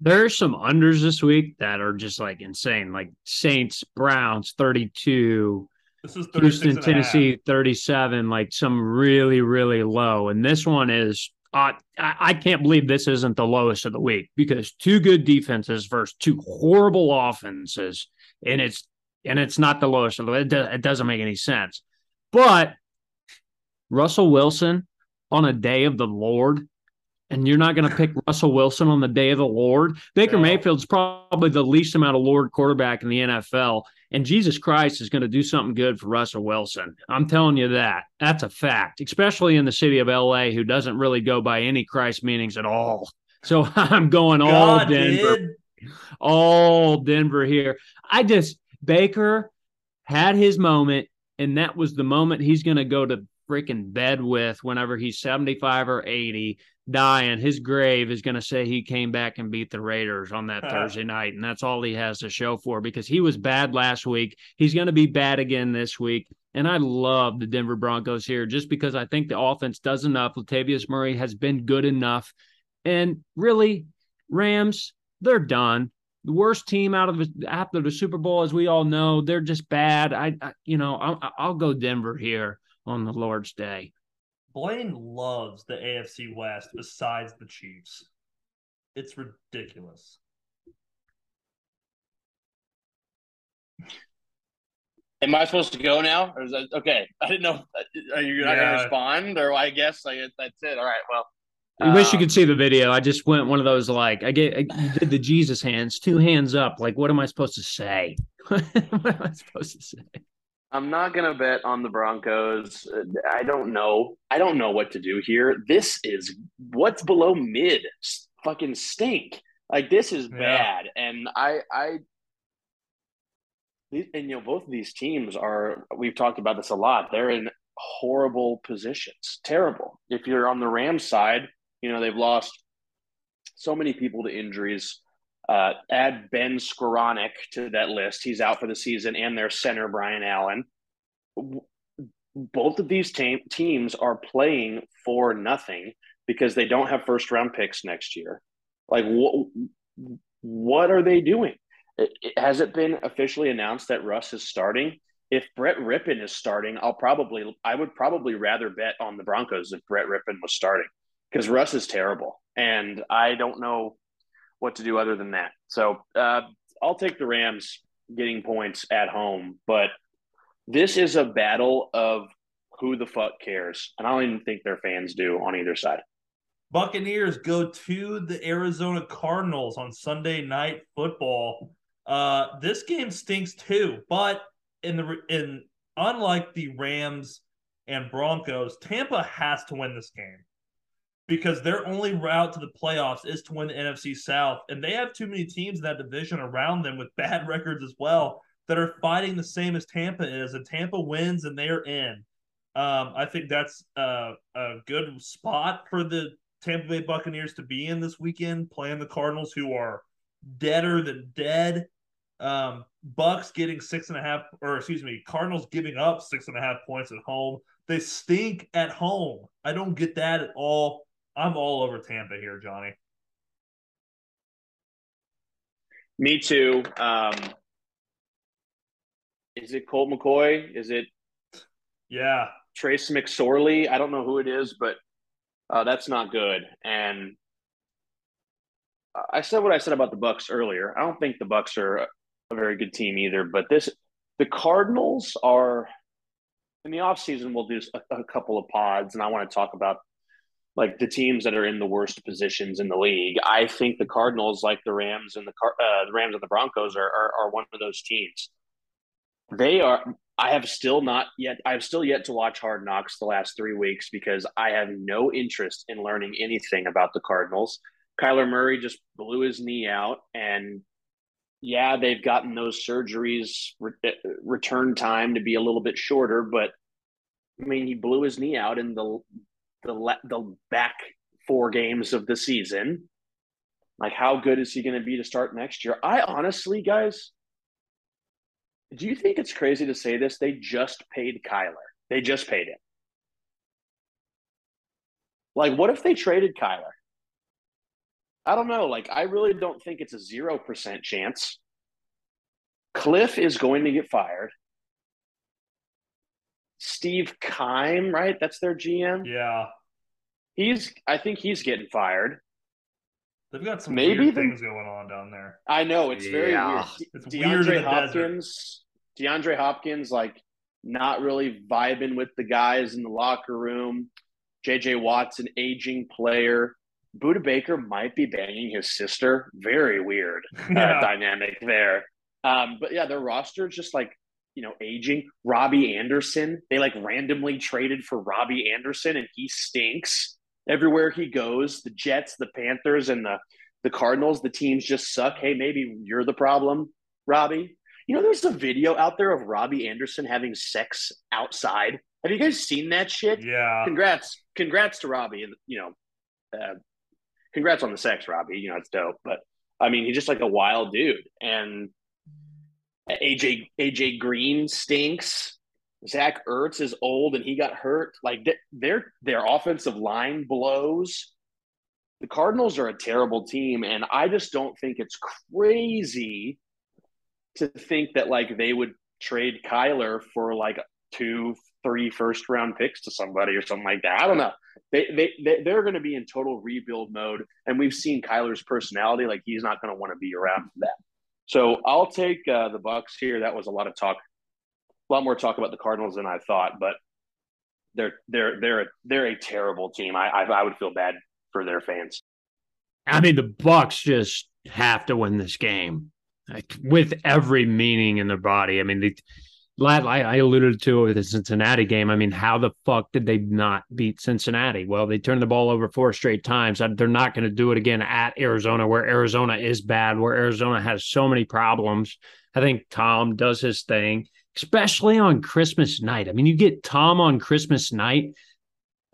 Speaker 2: There's some unders this week that are just like insane, like Saints, Browns, 32,
Speaker 1: This is
Speaker 2: Houston,
Speaker 1: and.
Speaker 2: Tennessee, 37, like some really, really low. And this one is, uh, I, I can't believe this isn't the lowest of the week because two good defenses versus two horrible offenses. And it's, and it's not the lowest of the it, do, it doesn't make any sense. But Russell Wilson on a day of the Lord, and you're not going to pick Russell Wilson on the day of the Lord. Baker
Speaker 1: No.
Speaker 2: Mayfield's probably the least amount of Lord quarterback in the NFL, and Jesus Christ is going to do something good for Russell Wilson. I'm telling you that. That's a fact, especially in the city of LA, who doesn't really go by any Christ meanings at all. So I'm going all Denver all Denver here. I just Baker had his moment, and that was the moment he's going to go to freaking bed with whenever he's 75 or 80, dying. His grave is going to say he came back and beat the Raiders on that. Thursday night, and that's all he has to show for because he was bad last week. He's going to be bad again this week. And I love the Denver Broncos here just because I think the offense does enough. Latavius Murray has been good enough. And really, Rams, they're done. The worst team out of the, after the Super Bowl, as we all know, they're just bad. I, I you know, I'll, I'll go Denver here on the Lord's Day.
Speaker 1: Blaine loves the AFC West besides the Chiefs. It's ridiculous.
Speaker 3: Am I supposed to go now, or is that okay? I didn't know. Are you not
Speaker 1: Yeah.
Speaker 3: gonna respond, or I guess like that's it. All right. Well,
Speaker 2: I wish you
Speaker 3: um,
Speaker 2: could see the video. I just went one of those like I get I did the Jesus hands, two hands up. Like, what am I supposed to say? what am I supposed to say?
Speaker 3: I'm not gonna bet on the Broncos. I don't know. I don't know what to do here. This is what's below mid. Fucking stink. Like this is
Speaker 1: Yeah.
Speaker 3: bad, and I, I, and you know, both of these teams are. We've talked about this a lot. They're in horrible positions. Terrible. If you're on the Rams side, you know they've lost so many people to injuries. Uh, add Ben Skowronek to that list. He's out for the season, and their center Brian Allen. Both of these te- teams are playing for nothing because they don't have first round picks next year. Like, what? What are they doing? It, it- has it been officially announced that Russ is starting? If Brett Rypien is starting, I'll probably, I would probably rather bet on the Broncos if Brett Rypien was starting because Russ is terrible, and I don't know what to do other than that. So uh, I'll take the Rams getting points at home, but this is a battle of who the fuck cares, and I don't even think their fans do on either side.
Speaker 1: Buccaneers go to the Arizona Cardinals on Sunday night football. Uh, this game stinks too, but in the in unlike the Rams and Broncos, Tampa has to win this game because their only route to the playoffs is to win the NFC South, and they have too many teams in that division around them with bad records as well that are fighting the same as Tampa is, and Tampa wins and they're in. Um, I think that's uh, a good spot for the Tampa Bay Buccaneers to be in this weekend, playing the Cardinals, who are deader than dead. Um, Bucs getting six and a half, or excuse me, Cardinals giving up six and a half points at home. They stink at home. I don't get that at all. I'm all over Tampa here, Johnny.
Speaker 3: Me too. Um, is it Colt McCoy? Is it
Speaker 1: Yeah,
Speaker 3: Trace McSorley? I don't know who it is, but uh, that's not good. And I said what I said about the Bucs earlier. I don't think the Bucs are a very good team either. But this, the Cardinals are in the offseason, We'll do a, a couple of pods, and I want to talk about like the teams that are in the worst positions in the league. I think the Cardinals, like the Rams and the Car- uh, the Rams and the Broncos, are, are are one of those teams. They are. I have still not yet. I have still yet to watch Hard Knocks the last three weeks because I have no interest in learning anything about the Cardinals. Kyler Murray just blew his knee out, and yeah, they've gotten those surgeries re- return time to be a little bit shorter, but I mean, he blew his knee out in the the the back four games of the season. Like, how good is he going to be to start next year? I honestly, guys, do you think it's crazy to say this? They just paid Kyler. They just paid him. Like, what if they traded Kyler? I don't know. Like, I really don't think it's a zero percent chance. Kliff is going to get fired. Steve Keim, right? That's their GM.
Speaker 1: yeah.
Speaker 3: He's I think he's getting fired.
Speaker 1: They've got some
Speaker 3: Maybe
Speaker 1: weird
Speaker 3: the-
Speaker 1: things going on down there.
Speaker 3: I know it's very weird.
Speaker 1: It's
Speaker 3: De-
Speaker 1: weird in
Speaker 3: DeAndre
Speaker 1: desert.
Speaker 3: Hopkins, DeAndre Hopkins, like not really vibing with the guys in the locker room. JJ Watt's an aging player. Budda Baker might be banging his sister. Very weird uh,
Speaker 1: Yeah.
Speaker 3: dynamic there. Um, but yeah, their roster is just like you know aging. Robbie Anderson, they like randomly traded for Robbie Anderson, and he stinks everywhere he goes. The Jets, the Panthers, and the the Cardinals, the teams just suck. Hey, maybe you're the problem, Robbie. You know, there's a video out there of Robbie Anderson having sex outside. Have you guys seen that shit?
Speaker 1: Yeah.
Speaker 3: Congrats, congrats to Robbie, and you know, uh, congrats on the sex, Robbie. You know, it's dope. But I mean, he's just like a wild dude, and AJ AJ Green stinks. Zach Ertz is old and he got hurt. Like th- their their offensive line blows. The Cardinals are a terrible team, and I just don't think it's crazy to think that like they would trade Kyler for like two, three first round picks to somebody or something like that. I don't know. They they, they they're going to be in total rebuild mode, and we've seen Kyler's personality. Like he's not going to want to be around for that. So I'll take uh, the Bucs here. That was a lot of talk a lot more talk about the Cardinals than I thought, but they're they're they're they're a terrible team. I I, I would feel bad for their fans.
Speaker 2: I mean, the Bucs just have to win this game like, with every meaning in their body. I mean, they, I alluded to it with the Cincinnati game. I mean, how the fuck did they not beat Cincinnati? Well, they turned the ball over four straight times. They're not going to do it again at Arizona, where Arizona is bad, where Arizona has so many problems. I think Tom does his thing, especially on Christmas night. I mean, you get Tom on Christmas night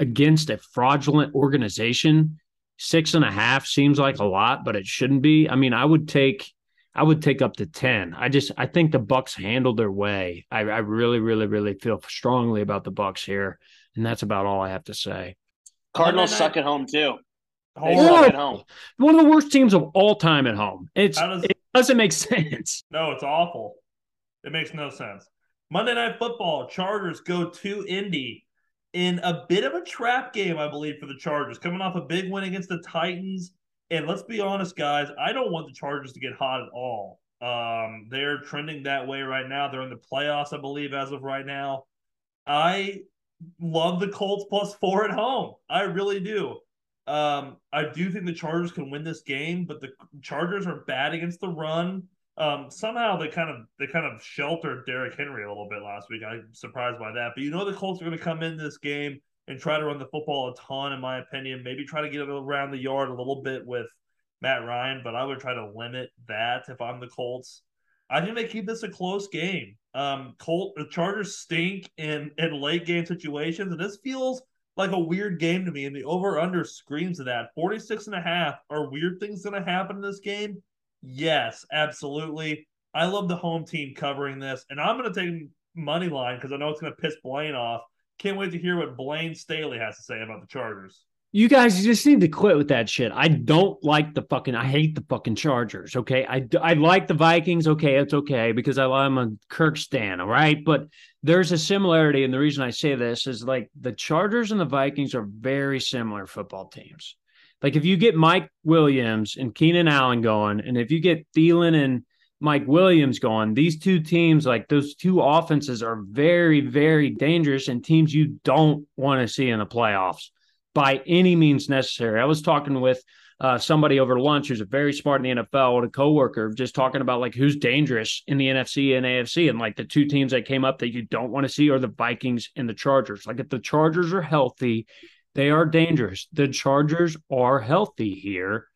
Speaker 2: against a fraudulent organization. Six and a half seems like a lot, but it shouldn't be. I mean, I would take I would take up to 10. I just I think the Bucs handled their way. I, I really, really, really feel strongly about the Bucs here. And that's about all I have to say.
Speaker 3: Cardinals suck at home too.
Speaker 2: at home. One of the worst teams of all time at home. It's does, it doesn't make sense.
Speaker 1: No, it's awful. It makes no sense. Monday Night Football, Chargers go to Indy in a bit of a trap game, I believe, for the Chargers, coming off a big win against the Titans. And let's be honest, guys, I don't want the Chargers to get hot at all. Um, they're trending that way right now. They're in the playoffs, I believe, as of right now. I love the Colts plus four at home. I really do. Um, I do think the Chargers can win this game, but the Chargers are bad against the run. Um, somehow they kind of they kind of sheltered Derrick Henry a little bit last week. I'm surprised by that. But you know the Colts are going to come in this game and try to run the football a ton, in my opinion. Maybe try to get it around the yard a little bit with Matt Ryan, but I would try to limit that if I'm the Colts. I think they keep this a close game. Um, Colt the Chargers stink in in late game situations, and this feels like a weird game to me. And the over under screams of that 46 and a half. Are weird things going to happen in this game? Yes, absolutely. I love the home team covering this, and I'm going to take money line because I know it's going to piss Blaine off. Can't wait to hear what Blaine Staley has to say about the Chargers.
Speaker 2: You guys just need to quit with that shit. I don't like the fucking. I hate the fucking Chargers. Okay, I I like the Vikings. Okay, it's okay because I, I'm a Kirk stan. All right, but there's a similarity, and the reason I say this is like the Chargers and the Vikings are very similar football teams. Like if you get Mike Williams and Keenan Allen going, and if you get Thielen and Mike Williams going. These two teams, like those two offenses, are very, very dangerous and teams you don't want to see in the playoffs by any means necessary. I was talking with uh, somebody over lunch who's a very smart in the NFL, and a coworker, just talking about like who's dangerous in the NFC and AFC, and like the two teams that came up that you don't want to see are the Vikings and the Chargers. Like if the Chargers are healthy, they are dangerous. The Chargers are healthy here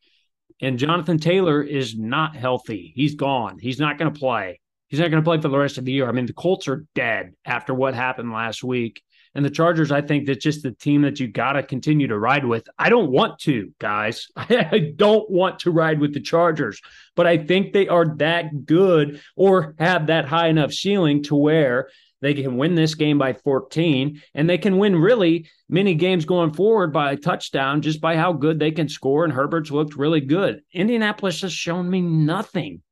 Speaker 2: and Jonathan Taylor is not healthy. He's gone. He's not going to play. He's not going to play for the rest of the year. I mean, the Colts are dead after what happened last week. And the Chargers, I think that's just the team that you got to continue to ride with. I don't want to, guys. I don't want to ride with the Chargers, but I think they are that good or have that high enough ceiling to where they can win this game by 14, and they can win really many games going forward by a touchdown just by how good they can score. And Herbert's looked really good. Indianapolis has shown me nothing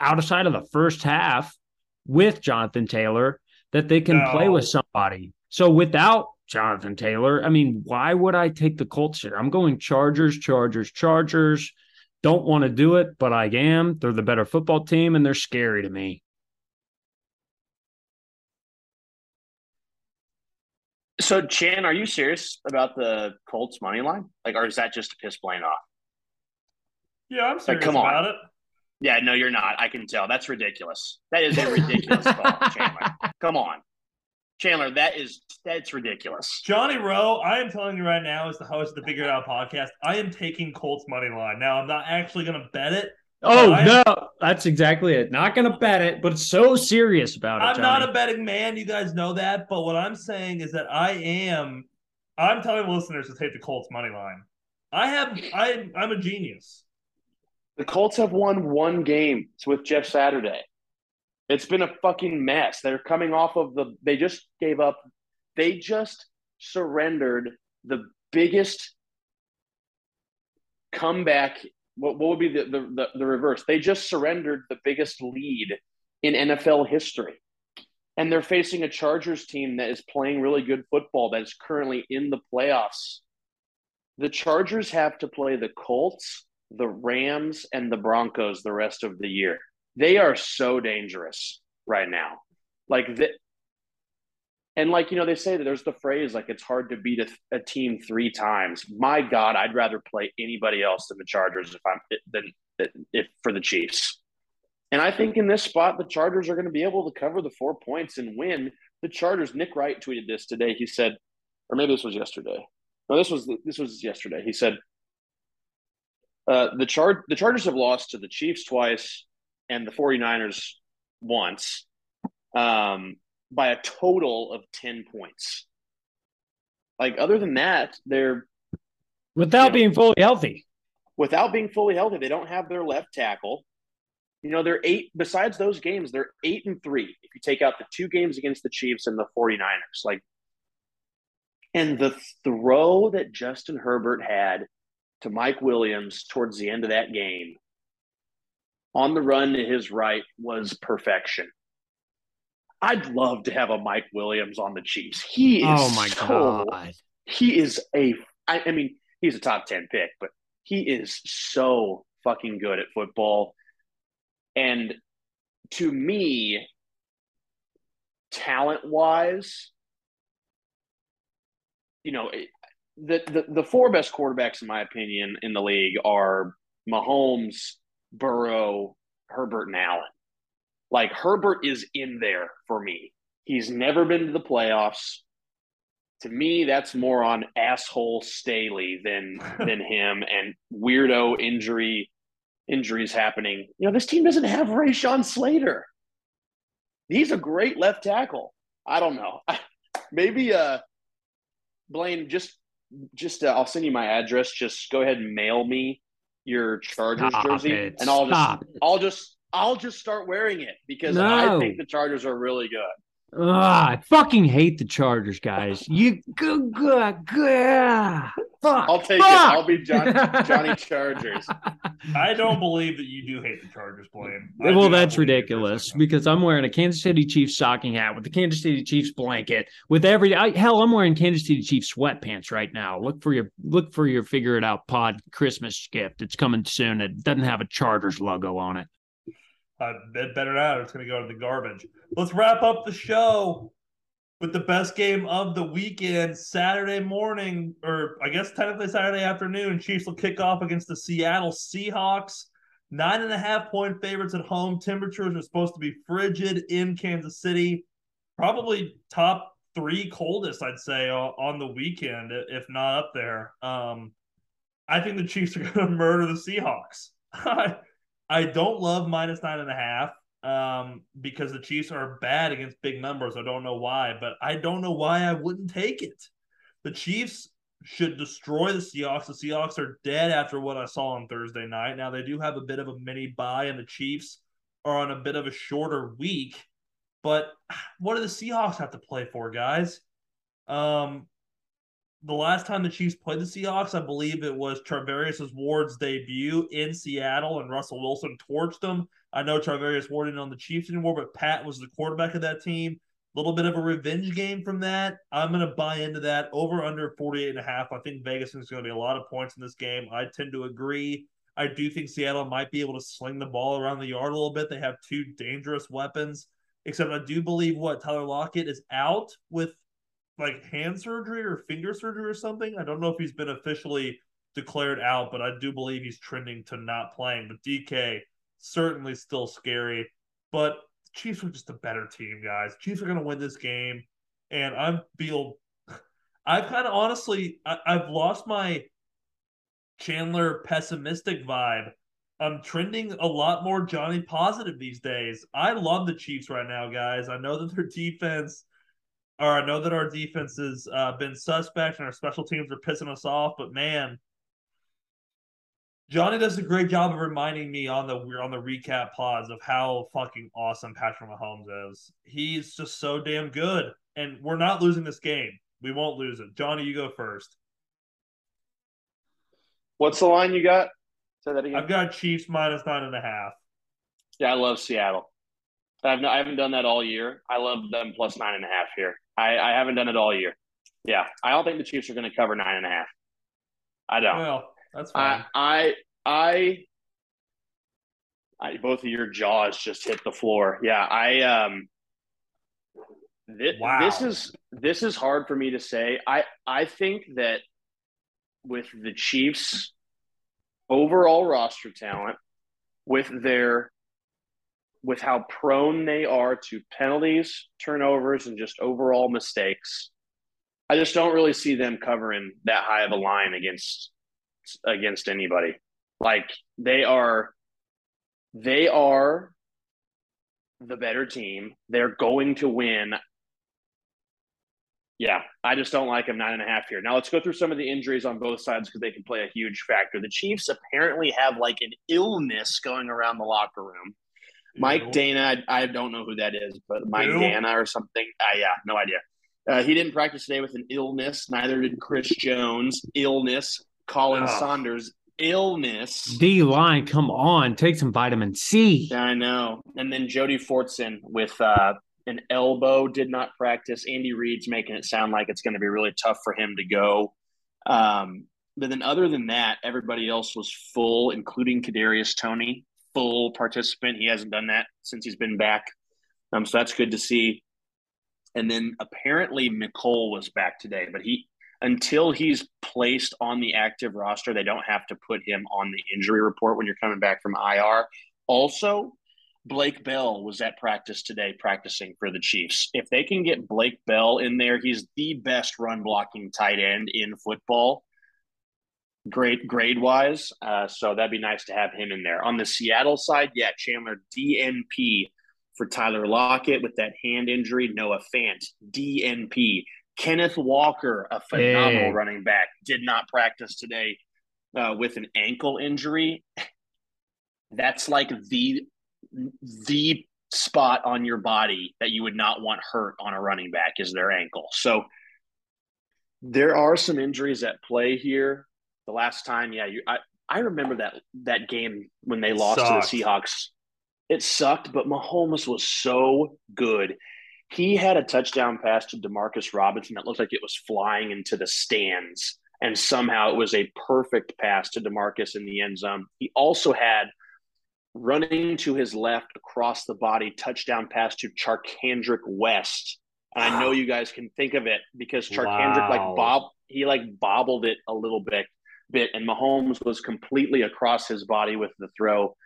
Speaker 2: outside of the first half with Jonathan Taylor that they can no. play with somebody. So without Jonathan Taylor, I mean, why would I take the Colts here? I'm going Chargers, Chargers, Chargers. Don't want to do it, but I am. They're the better football team and they're scary to me.
Speaker 3: So, Chan, are you serious about the Colts money line? Like, or is that just to piss Blaine off?
Speaker 1: Yeah, I'm serious like, come about on. it.
Speaker 3: Yeah, no, you're not. I can tell. That's ridiculous. That is a ridiculous call, Chandler. Come on. Chandler, that is that's ridiculous.
Speaker 1: Johnny Rowe, I am telling you right now, as the host of the Figure It Out podcast, I am taking Colts money line. Now, I'm not actually going to bet it,
Speaker 2: Oh no, that's exactly it. Not going to bet it, but so serious about it.
Speaker 1: I'm
Speaker 2: Johnny.
Speaker 1: not a betting man. You guys know that. But what I'm saying is that I am. I'm telling listeners to take the Colts money line. I have. I. I'm a genius.
Speaker 3: The Colts have won one game. It's with Jeff Saturday. It's been a fucking mess. They're coming off of the. They just gave up. They just surrendered the biggest comeback what, what would be the, the, the, reverse? They just surrendered the biggest lead in NFL history. And they're facing a Chargers team that is playing really good football that is currently in the playoffs. The Chargers have to play the Colts, the Rams, and the Broncos the rest of the year. They are so dangerous right now. Like the, And like you know, they say that there's the phrase like it's hard to beat a, a, team three times. My God, I'd rather play anybody else than the Chargers if I'm than if for the Chiefs. And I think in this spot, the Chargers are going to be able to cover the four points and win. The Chargers. Nick Wright tweeted this today. He said, or maybe this was yesterday. No, this was this was yesterday. He said, uh, the chart the Chargers have lost to the Chiefs twice and the 49ers once um, by a total of 10 points. Like other than that, they're
Speaker 2: without you know, being fully healthy.
Speaker 3: Without being fully healthy, they don't have their left tackle. You know, they're eight besides those games, they're eight and three. If you take out the two games against the Chiefs and the 49ers, like and the throw that Justin Herbert had to Mike Williams towards the end of that game on the run to his right was perfection. I'd love to have a Mike Williams on the Chiefs. He is oh my so, god. He is a I, I mean, he's a top 10 pick, but he is so fucking good at football. And to me, talent wise, you know, the, the the four best quarterbacks in my opinion in the league are Mahomes, Burrow, Herbert, and Allen. Like Herbert is in there for me. He's never been to the playoffs. To me, that's more on asshole Staley than than him and weirdo injury injuries happening. You know, this team doesn't have Rashawn Slater. He's a great left tackle. I don't know. Maybe uh Blaine, just just uh, I'll send you my address. Just go ahead and mail me your Chargers Stop jersey, it. and I'll Stop just I'll just I'll just start wearing it because no. I think the Chargers are really good.
Speaker 2: Ugh, I fucking hate the Chargers, guys. You good, good, good.
Speaker 3: Fuck, I'll take fuck. it. I'll be Johnny, Johnny Chargers.
Speaker 1: I don't believe that you do hate the Chargers, Blaine.
Speaker 2: well, that's ridiculous because I'm wearing a Kansas City Chiefs stocking hat with the Kansas City Chiefs blanket with every I, hell. I'm wearing Kansas City Chiefs sweatpants right now. Look for your look for your figure it out pod Christmas gift. It's coming soon. It doesn't have a Chargers logo on it.
Speaker 1: Uh, better not. It's going to go to the garbage. Let's wrap up the show with the best game of the weekend Saturday morning, or I guess technically Saturday afternoon. Chiefs will kick off against the Seattle Seahawks. Nine and a half point favorites at home. Temperatures are supposed to be frigid in Kansas City. Probably top three coldest, I'd say, on the weekend, if not up there. Um, I think the Chiefs are going to murder the Seahawks. I don't love minus nine and a half um, because the Chiefs are bad against big numbers. I don't know why, but I don't know why I wouldn't take it. The Chiefs should destroy the Seahawks. The Seahawks are dead after what I saw on Thursday night. Now they do have a bit of a mini bye, and the Chiefs are on a bit of a shorter week. But what do the Seahawks have to play for, guys? Um, the last time the Chiefs played the Seahawks, I believe it was Charvarius Ward's debut in Seattle, and Russell Wilson torched them. I know Charvarius Ward isn't on the Chiefs anymore, but Pat was the quarterback of that team. A little bit of a revenge game from that. I'm going to buy into that over under 48 and a half. I think Vegas is going to be a lot of points in this game. I tend to agree. I do think Seattle might be able to sling the ball around the yard a little bit. They have two dangerous weapons, except I do believe what Tyler Lockett is out with like hand surgery or finger surgery or something. I don't know if he's been officially declared out, but I do believe he's trending to not playing. But DK certainly still scary. But Chiefs are just a better team, guys. Chiefs are going to win this game, and I'm feel I've kind of honestly I, I've lost my Chandler pessimistic vibe. I'm trending a lot more Johnny positive these days. I love the Chiefs right now, guys. I know that their defense or I know that our defense has uh, been suspect and our special teams are pissing us off, but man, Johnny does a great job of reminding me on the we're on the recap pods of how fucking awesome Patrick Mahomes is. He's just so damn good, and we're not losing this game. We won't lose it. Johnny, you go first.
Speaker 3: What's the line you got? Say that again.
Speaker 1: I've got Chiefs minus nine and a half.
Speaker 3: Yeah, I love Seattle. I've no, I haven't done that all year. I love them plus nine and a half here. I, I haven't done it all year. Yeah, I don't think the Chiefs are going to cover nine and a half. I don't.
Speaker 1: Well, that's fine.
Speaker 3: I, I, I, both of your jaws just hit the floor. Yeah, I, um, This,
Speaker 1: Wow.
Speaker 3: this is this is hard for me to say. I I think that with the Chiefs' overall roster talent, with their with how prone they are to penalties, turnovers, and just overall mistakes, I just don't really see them covering that high of a line against against anybody. Like they are they are the better team. They're going to win. Yeah, I just don't like them nine and a half here. Now let's go through some of the injuries on both sides because they can play a huge factor. The Chiefs apparently have like an illness going around the locker room. Mike
Speaker 1: Ew.
Speaker 3: Danna, I, I don't know who that is, but Mike
Speaker 1: Ew.
Speaker 3: Danna or something. Uh, yeah, no idea. Uh, he didn't practice today with an illness. Neither did Chris Jones. Illness. Khalen
Speaker 1: Ugh.
Speaker 3: Saunders. Illness.
Speaker 2: D line, come on, take some vitamin C.
Speaker 3: I know. And then Jody Fortson with uh, an elbow did not practice. Andy Reid's making it sound like it's going to be really tough for him to go. Um, but then, other than that, everybody else was full, including Kadarius Toney, full participant. He hasn't done that since he's been back, um, so that's good to see. And then apparently Mecole was back today, but he until he's placed on the active roster, they don't have to put him on the injury report when you're coming back from IR. Also, Blake Bell was at practice today practicing for the Chiefs. If they can get Blake Bell in there, he's the best run blocking tight end in football, great grade wise. Uh, so that'd be nice to have him in there. On the Seattle side, yeah, Chandler DNP for Tyler Lockett with that hand injury. Noah Fant DNP. Kenneth Walker, a phenomenal running back, did not practice today uh, with an ankle injury. That's like the the spot on your body that you would not want hurt on a running back is their ankle. So there are some injuries at play here. The last time, yeah, you I, I remember that that game when they lost
Speaker 1: Sucked.
Speaker 3: to the Seahawks. It sucked, but Mahomes was so good. He had a touchdown pass to Demarcus Robinson that looked like it was flying into the stands, and somehow it was a perfect pass to Demarcus in the end zone. He also had running to his left across the body touchdown pass to Charcandrick West. And I know you guys can think of it because Charcandrick
Speaker 1: Wow.
Speaker 3: like bob he like bobbled it a little bit bit and Mahomes was completely across his body with the throw.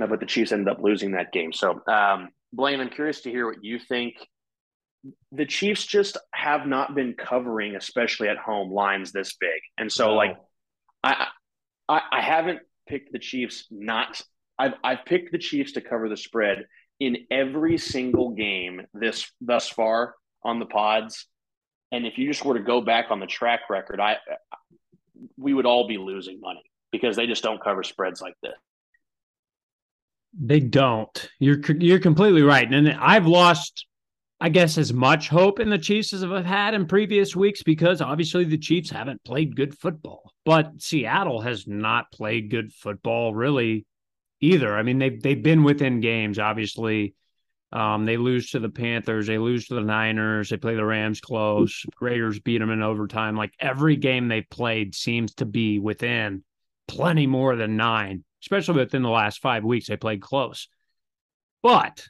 Speaker 3: Uh, But the Chiefs ended up losing that game. So um Blaine, I'm curious to hear what you think. The Chiefs just have not been covering, especially at home, lines this big. And so
Speaker 1: No.
Speaker 3: like I, I I haven't picked the Chiefs not I've I've picked the Chiefs to cover the spread in every single game this thus far on the pods. And if you just were to go back on the track record, I we would all be losing money because they just don't cover spreads like this.
Speaker 2: They don't. You're you're completely right. And I've lost, I guess, as much hope in the Chiefs as I've had in previous weeks because obviously the Chiefs haven't played good football. But Seattle has not played good football really either. I mean, they've they've been within games, obviously. Um, they lose to the Panthers, they lose to the Niners, they play the Rams close. Raiders beat them in overtime. Like every game they played seems to be within plenty more than nine, especially within the last five weeks. They played close. But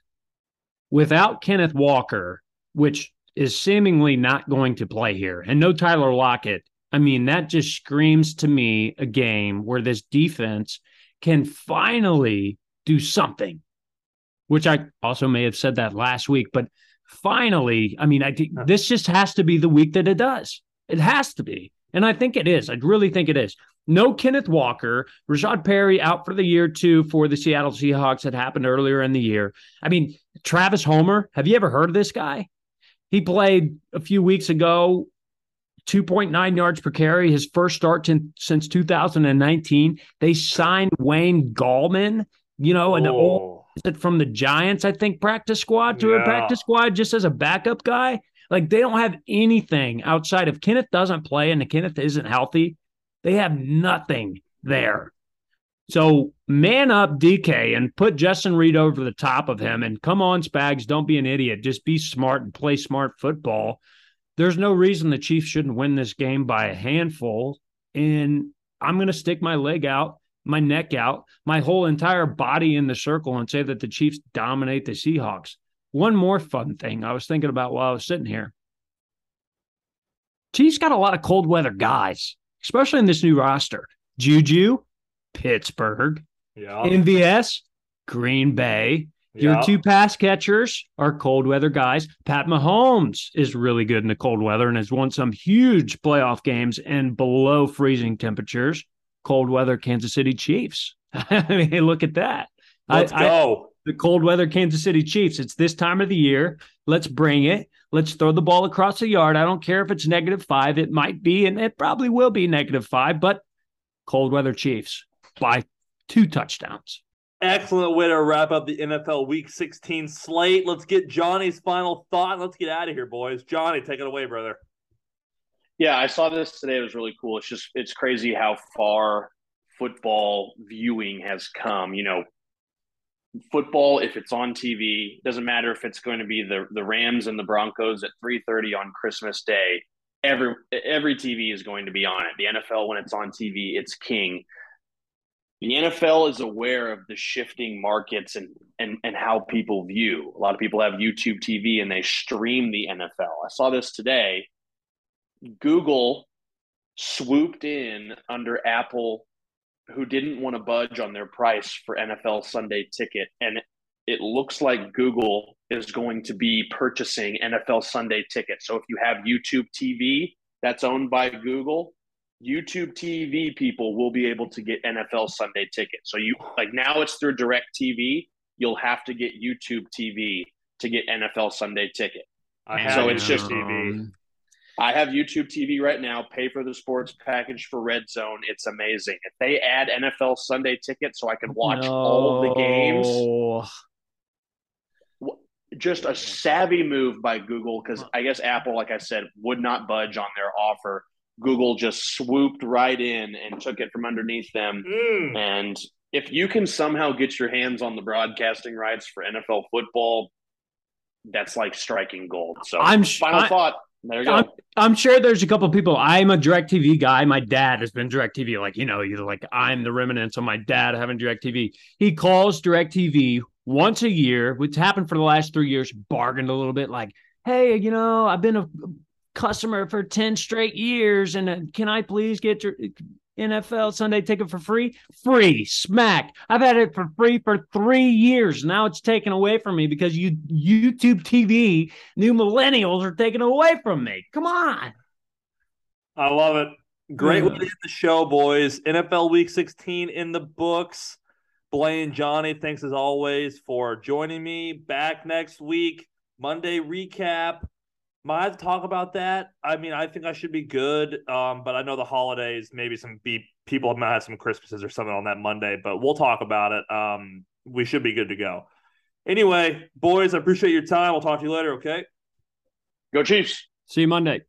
Speaker 2: without Kenneth Walker, which is seemingly not going to play here, and no Tyler Lockett, I mean, that just screams to me a game where this defense can finally do something, which I also may have said that last week, but finally, I mean, I think this just has to be the week that it does. It has to be. And I think it is. I really think it is. No Kenneth Walker, Rashaad Penny out for the year two for the Seattle Seahawks that happened earlier in the year. I mean, Travis Homer, have you ever heard of this guy? He played a few weeks ago, 2.9 yards per carry, his first start in, since 2019. They signed Wayne Gallman, you know, an old
Speaker 1: oh. Oh.
Speaker 2: from the Giants, I think, practice squad to
Speaker 1: Yeah.
Speaker 2: a practice squad just as a backup guy. Like they don't have anything outside of Kenneth doesn't play and Kenneth isn't healthy. They have nothing there. So man up DK and put Justin Reid over the top of him and come on, Spags, don't be an idiot. Just be smart and play smart football. There's no reason the Chiefs shouldn't win this game by a handful. And I'm going to stick my leg out, my neck out, my whole entire body in the circle and say that the Chiefs dominate the Seahawks. one more fun thing I was thinking about while I was sitting here. Chiefs got a lot of cold weather guys, especially in this new roster. Juju, Pittsburgh,
Speaker 1: Yeah.
Speaker 2: MVS, Green Bay. Your two pass catchers are cold weather guys. Pat Mahomes is really good in the cold weather and has won some huge playoff games in below freezing temperatures. Cold weather Kansas City Chiefs. I mean, look at that. I-
Speaker 1: Let's
Speaker 2: I-
Speaker 1: go.
Speaker 2: the cold weather Kansas City Chiefs. It's this time of the year. Let's bring it. Let's throw the ball across the yard. I don't care if it's negative five. It might be, and it probably will be negative five, but cold weather Chiefs by two touchdowns.
Speaker 1: Excellent way to wrap up the NFL Week 16 slate. Let's get Johnny's final thought. Let's get out of here, boys. Johnny, take it away, brother.
Speaker 3: Yeah, I saw this today. It was really cool. It's just it's crazy how far football viewing has come. You know, football if it's on TV doesn't matter if it's going to be the the Rams and the Broncos at 3:30 on Christmas Day. Every every TV is going to be on it. The NFL when it's on TV, it's king. The NFL is aware of the shifting markets and and and how people view. A lot of people have YouTube TV and they stream the NFL. I saw this today. Google swooped in under Apple, who didn't want to budge on their price for NFL Sunday ticket. And it looks like Google is going to be purchasing NFL Sunday ticket. So if you have YouTube TV that's owned by Google, YouTube TV people will be able to get NFL Sunday ticket. So you like now it's through direct TV. You'll have to get YouTube TV to get NFL Sunday ticket.
Speaker 1: I
Speaker 3: And so it's just-
Speaker 1: TV.
Speaker 3: I have YouTube TV right now. Pay for the sports package for Red Zone. It's amazing. If they add NFL Sunday ticket so I can watch all the games, just a savvy move by Google because I guess Apple, like I said, would not budge on their offer. Google just swooped right in and took it from underneath them.
Speaker 1: Mm.
Speaker 3: And if you can somehow get your hands on the broadcasting rights for NFL football, that's like striking gold. So,
Speaker 2: I'm
Speaker 3: final
Speaker 2: I-
Speaker 3: thought. There you go.
Speaker 2: I'm, I'm sure there's a couple people. I'm a DirecTV guy. My dad has been DirecTV. Like, you know, either like I'm the remnants of my dad having DirecTV. He calls DirecTV once a year, which happened for the last three years, bargained a little bit like, hey, you know, I've been a customer for 10 straight years. And uh, can I please get your NFL Sunday ticket for free? Free, smack. I've had it for free for three years. Now it's taken away from me because you YouTube TV new millennials are taking it away from me. Come on.
Speaker 1: I love it. Great way
Speaker 2: Mm.
Speaker 1: to end the show, boys. NFL Week 16 in the books. Blaine, Johnny, thanks as always for joining me. Back next week, Monday recap. Might have to talk about that. I mean, I think I should be good, um, but I know the holidays, maybe some be- people might have some Christmases or something on that Monday, but we'll talk about it. Um, we should be good to go. Anyway, boys, I appreciate your time. We'll talk to you later, okay?
Speaker 3: Go Chiefs.
Speaker 2: See you Monday.